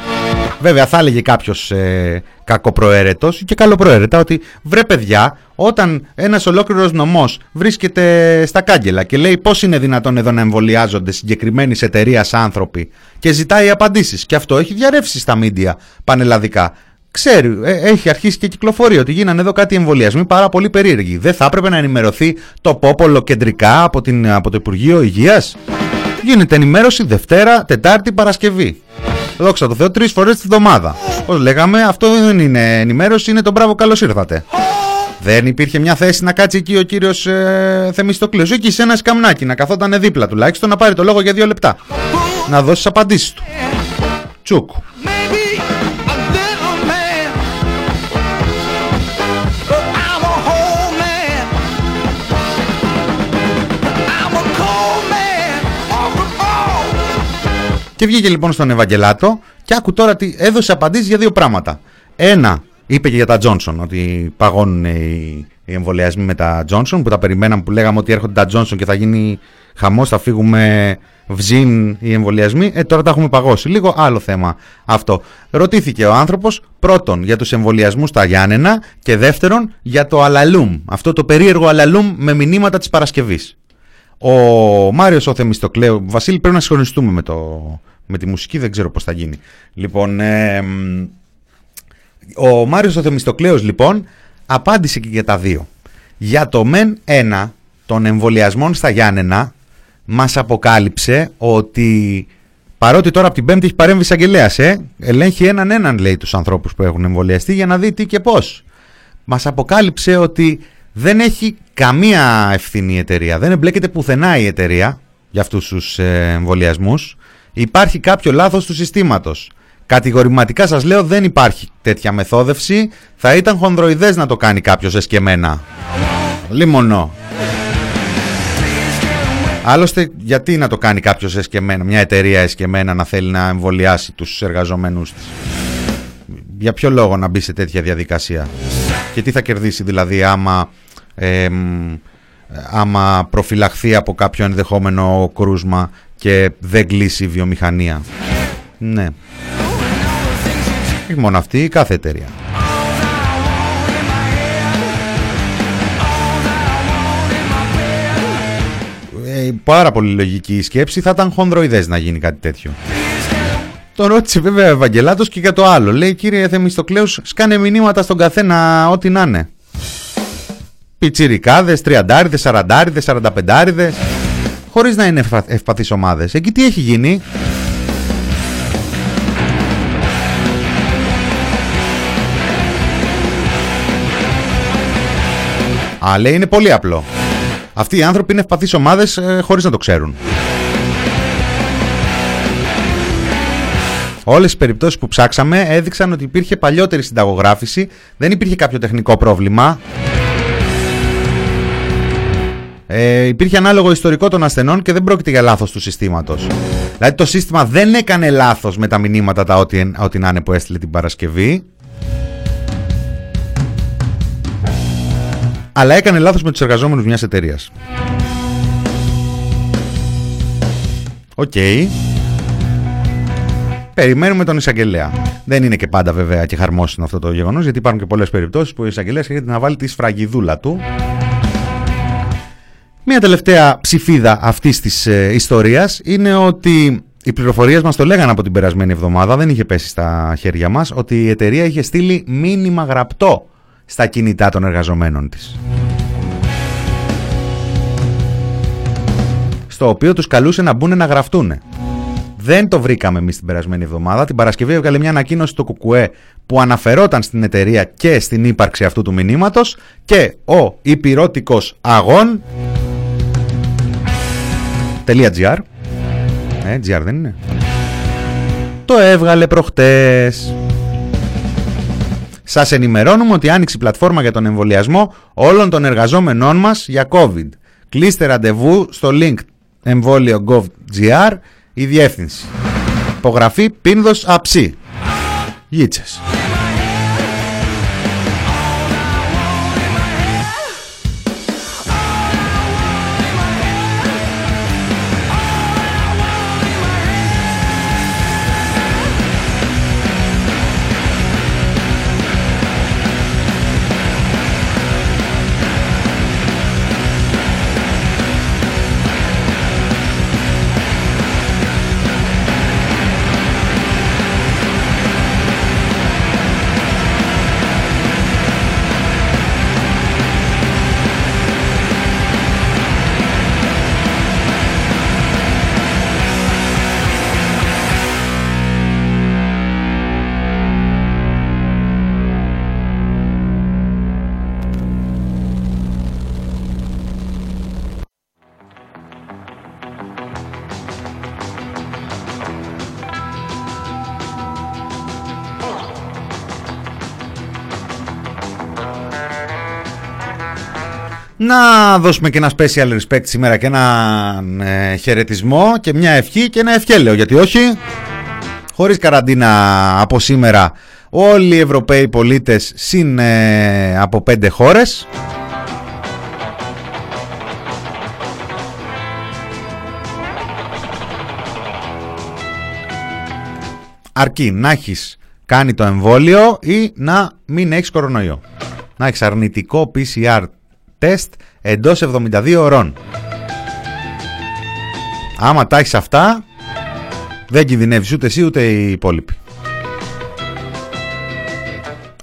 Βέβαια θα έλεγε κάποιος ε, κακοπροαίρετος και καλοπροαίρετα ότι βρε παιδιά όταν ένας ολόκληρος νομός βρίσκεται στα κάγκελα και λέει πώς είναι δυνατόν εδώ να εμβολιάζονται συγκεκριμένη εταιρεία άνθρωποι και ζητάει απαντήσεις και αυτό έχει διαρρεύσει στα μίντια πανελλαδικά. Ξέρει, ε, έχει αρχίσει και κυκλοφορεί ότι γίνανε εδώ κάτι εμβολιασμοί πάρα πολύ περίεργοι. Δεν θα έπρεπε να ενημερωθεί το πόπολο κεντρικά από, την, από το Υπουργείο Υγείας; Γίνεται ενημέρωση Δευτέρα, Τετάρτη, Παρασκευή. Δόξα τω Θεώ, τρεις φορές τη βδομάδα. Πώ λέγαμε, αυτό δεν είναι ενημέρωση, είναι το μπράβο, καλώς ήρθατε. Δεν υπήρχε μια θέση να κάτσει εκεί ο κύριος ε, Θεμιστοκλέο. Εκεί σε ένα σκαμνάκι να καθόταν δίπλα τουλάχιστον να πάρει το λόγο για δύο λεπτά. Να δώσει απαντήσεις του. Τσούκ. Και βγήκε λοιπόν στον Ευαγγελάτο και άκου τώρα τι έδωσε απαντήσεις για δύο πράγματα. Ένα, είπε και για τα Τζόνσον, ότι παγώνουν οι, οι εμβολιασμοί με τα Τζόνσον, που τα περιμέναμε που λέγαμε ότι έρχονται τα Τζόνσον και θα γίνει χαμός, θα φύγουμε βζίν οι εμβολιασμοί. Ε, τώρα τα έχουμε παγώσει. Λίγο άλλο θέμα αυτό. Ρωτήθηκε ο άνθρωπος πρώτον για τους εμβολιασμούς στα Γιάννενα και δεύτερον για το αλαλούμ. Αυτό το περίεργο αλαλούμ με μηνύματα της Παρασκευής. Ο Μάριος ο Θεμιστοκλέου, Βασίλη, πρέπει να συγχωνιστούμε με, το, με τη μουσική, δεν ξέρω πώς θα γίνει. Λοιπόν, ε, μ, ο Μάριος ο Θεμιστοκλέος λοιπόν απάντησε και για τα δύο. Για το μεν ένα των εμβολιασμών στα Γιάννενα μας αποκάλυψε ότι παρότι τώρα από την Πέμπτη έχει παρέμβει εισαγγελέας, ε, ελέγχει έναν έναν λέει τους ανθρώπους που έχουν εμβολιαστεί για να δει τι και πώς. Μας αποκάλυψε ότι δεν έχει καμία ευθύνη η εταιρεία, δεν εμπλέκεται πουθενά η εταιρεία για αυτούς τους ε, εμβολιασμούς. Υπάρχει κάποιο λάθος του συστήματος. Κατηγορηματικά σας λέω δεν υπάρχει τέτοια μεθόδευση. Θα ήταν χονδροειδές να το κάνει κάποιος εσκεμένα. Λίμωνο. Άλλωστε, γιατί να το κάνει κάποιος εσκεμένα, μια εταιρεία εσκεμένα να θέλει να εμβολιάσει τους εργαζομένους της; Για ποιο λόγο να μπει σε τέτοια διαδικασία; Και τι θα κερδίσει δηλαδή άμα, εμ, άμα προφυλαχθεί από κάποιο ενδεχόμενο κρούσμα και δεν κλείσει η βιομηχανία. Ναι. Όχι μόνο αυτή, κάθε εταιρεία. Ε, πάρα πολύ λογική η σκέψη θα ήταν χονδροειδές να γίνει κάτι τέτοιο. Τον ρώτησε βέβαια ο Ευαγγελάτος και για το άλλο. Λέει κύριε Θεμιστοκλέους σκάνε μηνύματα στον καθένα ό,τι να είναι. Πιτσιρικάδες, τριαντάριδες, σαραντάριδες, σαρανταπεντάριδες χωρίς να είναι ευπα- ευπαθείς ομάδες. Εκεί τι έχει γίνει; Α, λέει είναι πολύ απλό. Αυτοί οι άνθρωποι είναι ευπαθείς ομάδες ε, χωρίς να το ξέρουν. Όλες οι περιπτώσεις που ψάξαμε έδειξαν ότι υπήρχε παλιότερη συνταγογράφηση, δεν υπήρχε κάποιο τεχνικό πρόβλημα. Ε, υπήρχε ανάλογο ιστορικό των ασθενών και δεν πρόκειται για λάθος του συστήματος. Δηλαδή το σύστημα δεν έκανε λάθος με τα μηνύματα τα ό,τι, ό,τι να είναι που έστειλε την Παρασκευή. Αλλά έκανε λάθος με τους εργαζόμενους μιας εταιρείας. Οκ. Περιμένουμε τον εισαγγελέα. Δεν είναι και πάντα βέβαια και χαρμόσυνο αυτό το γεγονός γιατί υπάρχουν και πολλές περιπτώσεις που ο εισαγγελέας έρχεται να βάλει τη σφραγιδούλα του Μία τελευταία ψηφίδα αυτής της ε, ιστορίας είναι ότι οι πληροφορίες μας το λέγανε από την περασμένη εβδομάδα, δεν είχε πέσει στα χέρια μας, ότι η εταιρεία είχε στείλει μήνυμα γραπτό στα κινητά των εργαζομένων της. Στο οποίο τους καλούσε να μπουν να γραφτούν. Δεν το βρήκαμε εμείς την περασμένη εβδομάδα. Την Παρασκευή έβγαλε μια ανακοίνωση στο Κουκουέ που αναφερόταν στην εταιρεία και στην ύπαρξη αυτού του μηνύματος και ο υπηρώτικος αγών. .gr Ε, GR δεν είναι. Το έβγαλε προχτές. Σας ενημερώνουμε ότι άνοιξε η πλατφόρμα για τον εμβολιασμό όλων των εργαζόμενών μας για COVID. Κλείστε ραντεβού στο link εμβόλιο.gov.gr η διεύθυνση. Υπογραφή Πίνδος Αψί. Γίτσες. Να δώσουμε και ένα special respect σήμερα και ένα ε, χαιρετισμό και μια ευχή και ένα ευχέλαιο γιατί όχι; Χωρίς καραντίνα από σήμερα όλοι οι Ευρωπαίοι πολίτες συν ε, από πέντε χώρες αρκεί να έχεις κάνει το εμβόλιο ή να μην έχεις κορονοϊό. Να έχεις αρνητικό PCR τεστ εντός 72 ωρών. Άμα τα έχεις αυτά, δεν κινδυνεύεις ούτε εσύ ούτε οι υπόλοιποι.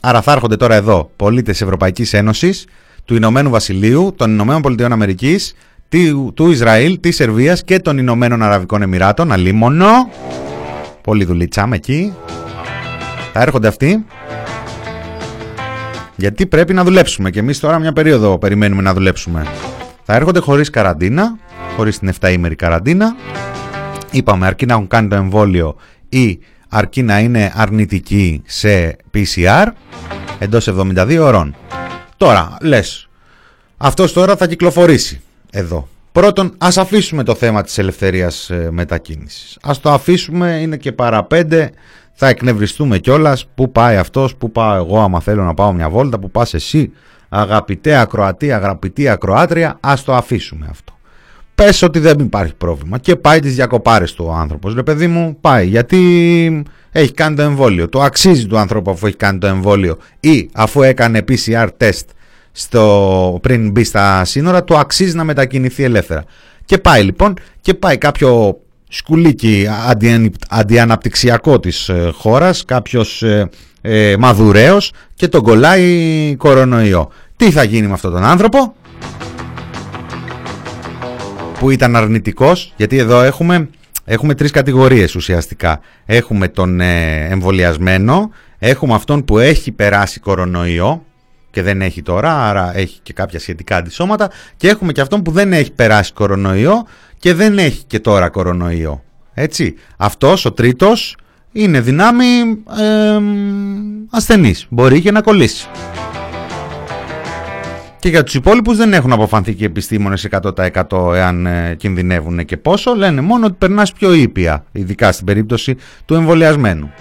Άρα θα έρχονται τώρα εδώ πολίτες Ευρωπαϊκής Ένωσης, του Ηνωμένου Βασιλείου, των Ηνωμένων Πολιτειών Αμερικής, του, του Ισραήλ, της Σερβίας και των Ηνωμένων Αραβικών Εμμυράτων, αλίμονο. Πολύ δουλίτσα με εκεί. Θα έρχονται αυτοί. Γιατί πρέπει να δουλέψουμε και εμείς τώρα μια περίοδο περιμένουμε να δουλέψουμε. Θα έρχονται χωρίς καραντίνα, χωρίς την 7 ημερη καραντίνα. Είπαμε αρκεί να έχουν κάνει το εμβόλιο ή αρκεί να είναι αρνητικοί σε PCR εντός 72 ώρων. Τώρα, λες, αυτός τώρα θα κυκλοφορήσει εδώ. Πρώτον, ας αφήσουμε το θέμα της ελευθερίας ε, μετακίνησης. Ας το αφήσουμε, είναι και παραπέντε, θα εκνευριστούμε κιόλας. Πού πάει αυτός, πού πάω εγώ άμα θέλω να πάω μια βόλτα, πού πας εσύ, αγαπητέ ακροατή, αγαπητή ακροάτρια, ας το αφήσουμε αυτό. Πες ότι δεν υπάρχει πρόβλημα και πάει τις διακοπάρες του ο άνθρωπος. Ρε παιδί μου, πάει γιατί έχει κάνει το εμβόλιο. Το αξίζει του ανθρώπου αφού έχει κάνει το εμβόλιο ή αφού έκανε PCR test στο, πριν μπει στα σύνορα, του αξίζει να μετακινηθεί ελεύθερα. Και πάει λοιπόν και πάει κάποιο σκουλίκι αντι, αντιαναπτυξιακό της ε, χώρας, κάποιος ε, ε, μαδουραίος και τον κολλάει κορονοϊό. Τι θα γίνει με αυτόν τον άνθρωπο; Που ήταν αρνητικός, γιατί εδώ έχουμε, έχουμε τρεις κατηγορίες ουσιαστικά. Έχουμε τον ε, εμβολιασμένο, έχουμε αυτόν που έχει περάσει κορονοϊό, και δεν έχει τώρα, άρα έχει και κάποια σχετικά αντισώματα και έχουμε και αυτόν που δεν έχει περάσει κορονοϊό και δεν έχει και τώρα κορονοϊό. Έτσι, αυτός ο τρίτος είναι δυνάμει ε, ασθενής, μπορεί και να κολλήσει. Και για τους υπόλοιπους δεν έχουν αποφανθεί και επιστήμονες 100% εάν ε, κινδυνεύουν και πόσο, λένε μόνο ότι περνάς πιο ήπια, ειδικά στην περίπτωση του εμβολιασμένου.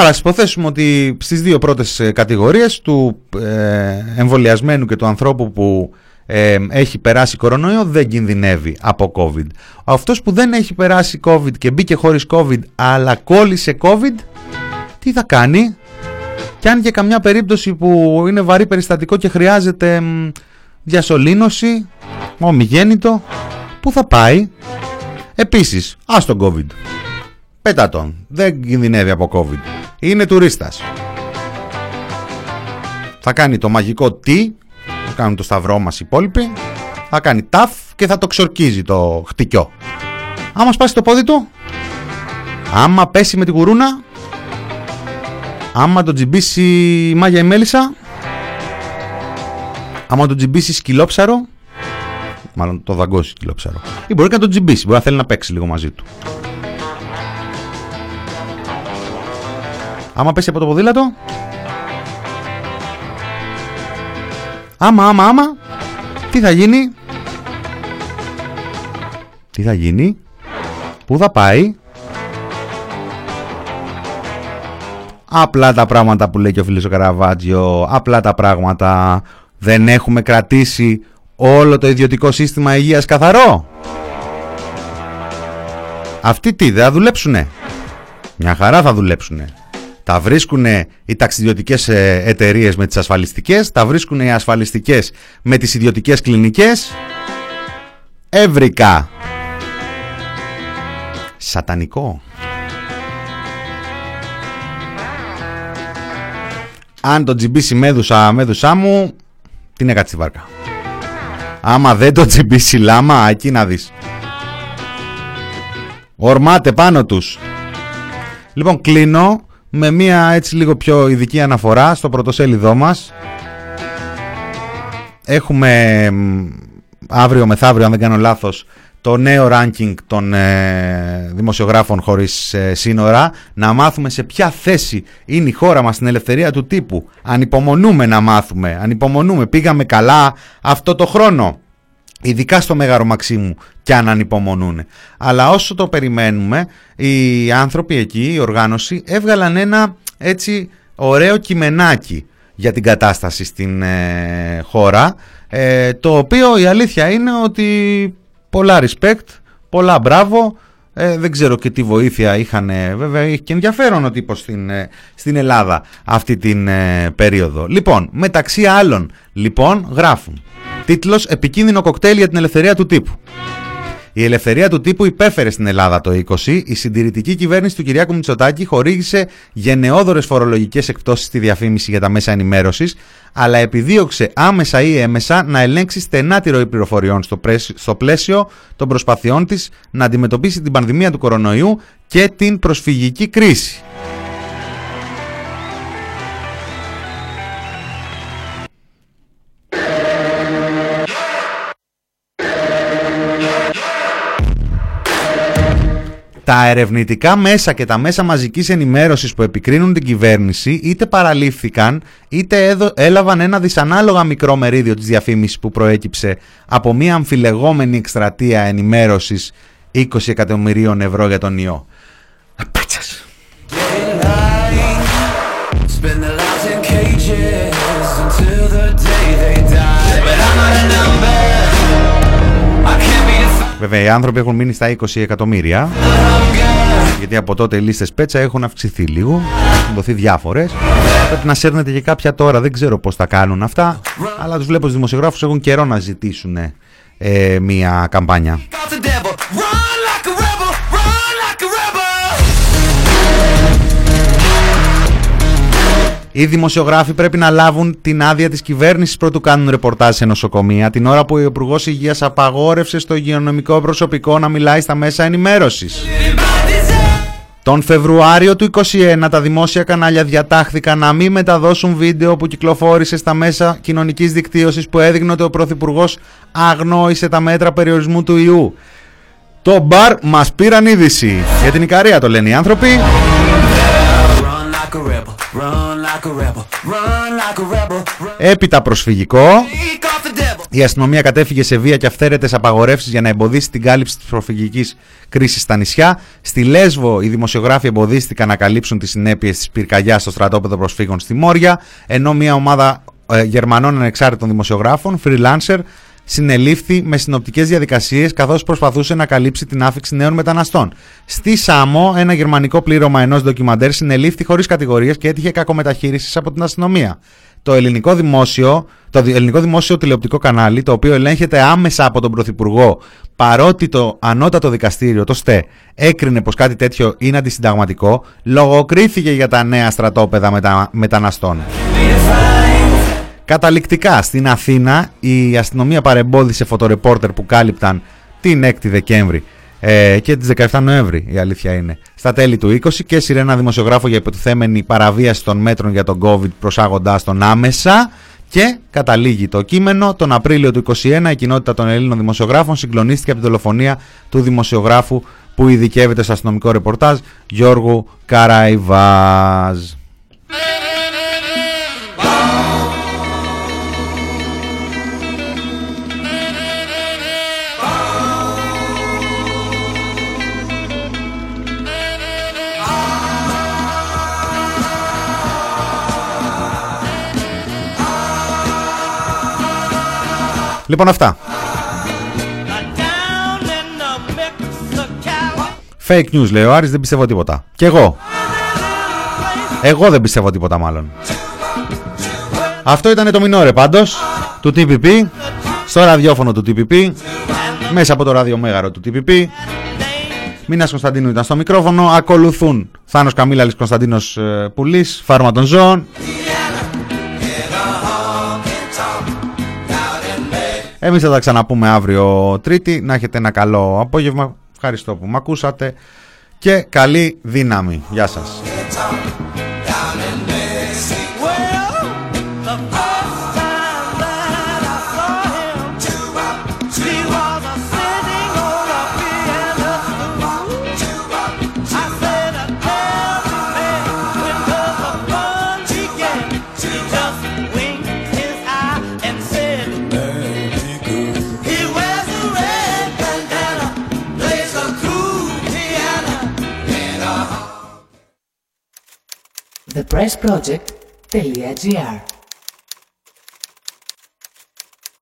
Άρα, υποθέσουμε ότι στις δύο πρώτες ε, κατηγορίες του ε, εμβολιασμένου και του ανθρώπου που ε, έχει περάσει κορονοϊό δεν κινδυνεύει από COVID. Αυτός που δεν έχει περάσει COVID και μπήκε χωρίς COVID αλλά κόλλησε COVID, τι θα κάνει; Και αν και καμιά περίπτωση που είναι βαρύ περιστατικό και χρειάζεται διασωλήνωση, ομιγέννητο, πού θα πάει; Επίσης, ας τον COVID. Πέτα τον. Δεν κινδυνεύει από COVID. Είναι τουρίστας. Θα κάνει το μαγικό τι, θα κάνουν το σταυρό μας οι υπόλοιποι, θα κάνει ταφ και θα το ξορκίζει το χτυκιό. Άμα σπάσει το πόδι του, άμα πέσει με την κουρούνα, άμα το τζιμπήσει η μάγια η μέλισσα, άμα το τζιμπήσει σκυλόψαρο, μάλλον το δαγκώσει σκυλόψαρο, ή μπορεί και να το τζιμπήσει, μπορεί να θέλει να παίξει λίγο μαζί του. Άμα πέσει από το ποδήλατο. Άμα, άμα, άμα. Τι θα γίνει; Τι θα γίνει; Πού θα πάει; Απλά τα πράγματα που λέει και ο φίλος ο Καραβάτζιο. Απλά τα πράγματα. Δεν έχουμε κρατήσει όλο το ιδιωτικό σύστημα υγείας καθαρό. Αυτοί τι, δεν θα δουλέψουνε; Μια χαρά θα δουλέψουνε. Τα βρίσκουν οι ταξιδιωτικές ε, εταιρείες με τις ασφαλιστικές, τα βρίσκουν οι ασφαλιστικές με τις ιδιωτικές κλινικές. Εύρικα. Σατανικό. Αν το τζιμπήσει μέδουσα, μέδουσά μου, την έκατσε τη βάρκα. Άμα δεν το τζιμπήσει λάμα, εκεί να δεις. Ορμάτε πάνω τους. Λοιπόν, κλείνω με μία έτσι λίγο πιο ειδική αναφορά στο πρωτοσέλιδό μας. Έχουμε αύριο μεθαύριο, αν δεν κάνω λάθος, το νέο ranking των ε, δημοσιογράφων χωρίς ε, σύνορα, να μάθουμε σε ποια θέση είναι η χώρα μας στην ελευθερία του τύπου. Ανυπομονούμε να μάθουμε, ανυπομονούμε, πήγαμε καλά αυτό το χρόνο. Ειδικά στο Μέγαρο Μαξίμου κι αν ανυπομονούν. Αλλά όσο το περιμένουμε, οι άνθρωποι εκεί, η οργάνωση, έβγαλαν ένα έτσι ωραίο κειμενάκι για την κατάσταση στην ε, χώρα, ε, το οποίο η αλήθεια είναι ότι πολλά respect, πολλά μπράβο, ε, δεν ξέρω και τι βοήθεια είχαν, βέβαια έχει και ενδιαφέρον ο τύπος στην, ε, στην Ελλάδα αυτή την ε, περίοδο. Λοιπόν, μεταξύ άλλων, λοιπόν, γράφουν. Τίτλος «Επικίνδυνο κοκτέιλ για την ελευθερία του τύπου». Η ελευθερία του τύπου υπέφερε στην Ελλάδα το 20. Η συντηρητική κυβέρνηση του Κυριάκου Μητσοτάκη χορήγησε γενναιόδορε φορολογικές εκπτώσεις στη διαφήμιση για τα μέσα ενημέρωσης, αλλά επιδίωξε άμεσα ή έμεσα να ελέγξει στενά τη ροή πληροφοριών στο, πρέσ- στο πλαίσιο των προσπαθειών της να αντιμετωπίσει την πανδημία του κορονοϊού και την προσφυγική κρίση. Τα ερευνητικά μέσα και τα μέσα μαζικής ενημέρωσης που επικρίνουν την κυβέρνηση είτε παραλήφθηκαν είτε έδω- έλαβαν ένα δυσανάλογα μικρό μερίδιο της διαφήμισης που προέκυψε από μια αμφιλεγόμενη εκστρατεία ενημέρωσης 20 εκατομμυρίων ευρώ για τον ιό. Απάτσας. Βέβαια οι άνθρωποι έχουν μείνει στα 20 εκατομμύρια γιατί από τότε οι λίστες πέτσα έχουν αυξηθεί λίγο, έχουν δοθεί διάφορες. Πρέπει να σέρνετε και κάποια τώρα, δεν ξέρω πώς θα κάνουν αυτά, αλλά τους βλέπω στους δημοσιογράφους έχουν καιρό να ζητήσουν ε, μία καμπάνια. Οι δημοσιογράφοι πρέπει να λάβουν την άδεια της κυβέρνησης πρωτού κάνουν ρεπορτάζ σε νοσοκομεία, την ώρα που ο Υπουργός Υγείας απαγόρευσε στο υγειονομικό προσωπικό να μιλάει στα μέσα ενημέρωσης. Τον Φεβρουάριο του 2021 τα δημόσια κανάλια διατάχθηκαν να μην μεταδώσουν βίντεο που κυκλοφόρησε στα μέσα κοινωνικής δικτύωσης που έδειχνε ότι ο Πρωθυπουργός αγνόησε τα μέτρα περιορισμού του ιού. Το μπαρ μας πήραν είδηση. Για την Ικαρία το λένε οι άνθρωποι. Έπειτα προσφυγικό. Take off the devil. Η αστυνομία κατέφυγε σε βία και αυθαίρετες απαγορεύσεις για να εμποδίσει την κάλυψη της προφυγικής κρίσης στα νησιά. Στη Λέσβο οι δημοσιογράφοι εμποδίστηκαν να καλύψουν τις συνέπειες της πυρκαγιάς στο στρατόπεδο προσφύγων στη Μόρια, ενώ μια ομάδα ε, Γερμανών ανεξάρτητων δημοσιογράφων, freelancer, συνελήφθη με συνοπτικές διαδικασίες καθώς προσπαθούσε να καλύψει την άφηξη νέων μεταναστών. Στη Σάμο, ένα γερμανικό πλήρωμα ενός ντοκιμαντέρ συνελήφθη χωρίς κατηγορίες και έτυχε κακομεταχείρισης από την αστυνομία. Το ελληνικό δημόσιο, το δι- ελληνικό δημόσιο τηλεοπτικό κανάλι, το οποίο ελέγχεται άμεσα από τον Πρωθυπουργό, παρότι το ανώτατο δικαστήριο, το ΣΤΕ, έκρινε πως κάτι τέτοιο είναι αντισυνταγματικό, λογοκρίθηκε για τα νέα στρατόπεδα μετα... μεταναστών. Καταληκτικά στην Αθήνα η αστυνομία παρεμπόδισε φωτορεπόρτερ που κάλυπταν την 6η Δεκέμβρη ε, και τις 17 Νοέμβρη η αλήθεια είναι στα τέλη του 20 και σειρένα δημοσιογράφο για υποτιθέμενη παραβίαση των μέτρων για τον COVID προσάγοντάς τον άμεσα και καταλήγει το κείμενο τον Απρίλιο του 21 η κοινότητα των Ελλήνων δημοσιογράφων συγκλονίστηκε από την δολοφονία του δημοσιογράφου που ειδικεύεται στο αστυνομικό ρεπορτάζ Γιώργου Καραϊβάζ. Λοιπόν αυτά. Down in the Mexico. Fake news λέει ο Άρης, δεν πιστεύω τίποτα. Κι εγώ. Εγώ δεν πιστεύω τίποτα μάλλον. Αυτό ήταν το μινόρε πάντως του TPP στο ραδιόφωνο του TPP μέσα από το ραδιομέγαρο του TPP Μίνας Κωνσταντίνου ήταν στο μικρόφωνο ακολουθούν Θάνος Καμίλαλης Κωνσταντίνος ε, Πουλής Φάρμα των Ζώων Εμείς θα τα ξαναπούμε αύριο Τρίτη να έχετε ένα καλό απόγευμα Ευχαριστώ που με ακούσατε και καλή δύναμη. Γεια σας. thepressproject.gr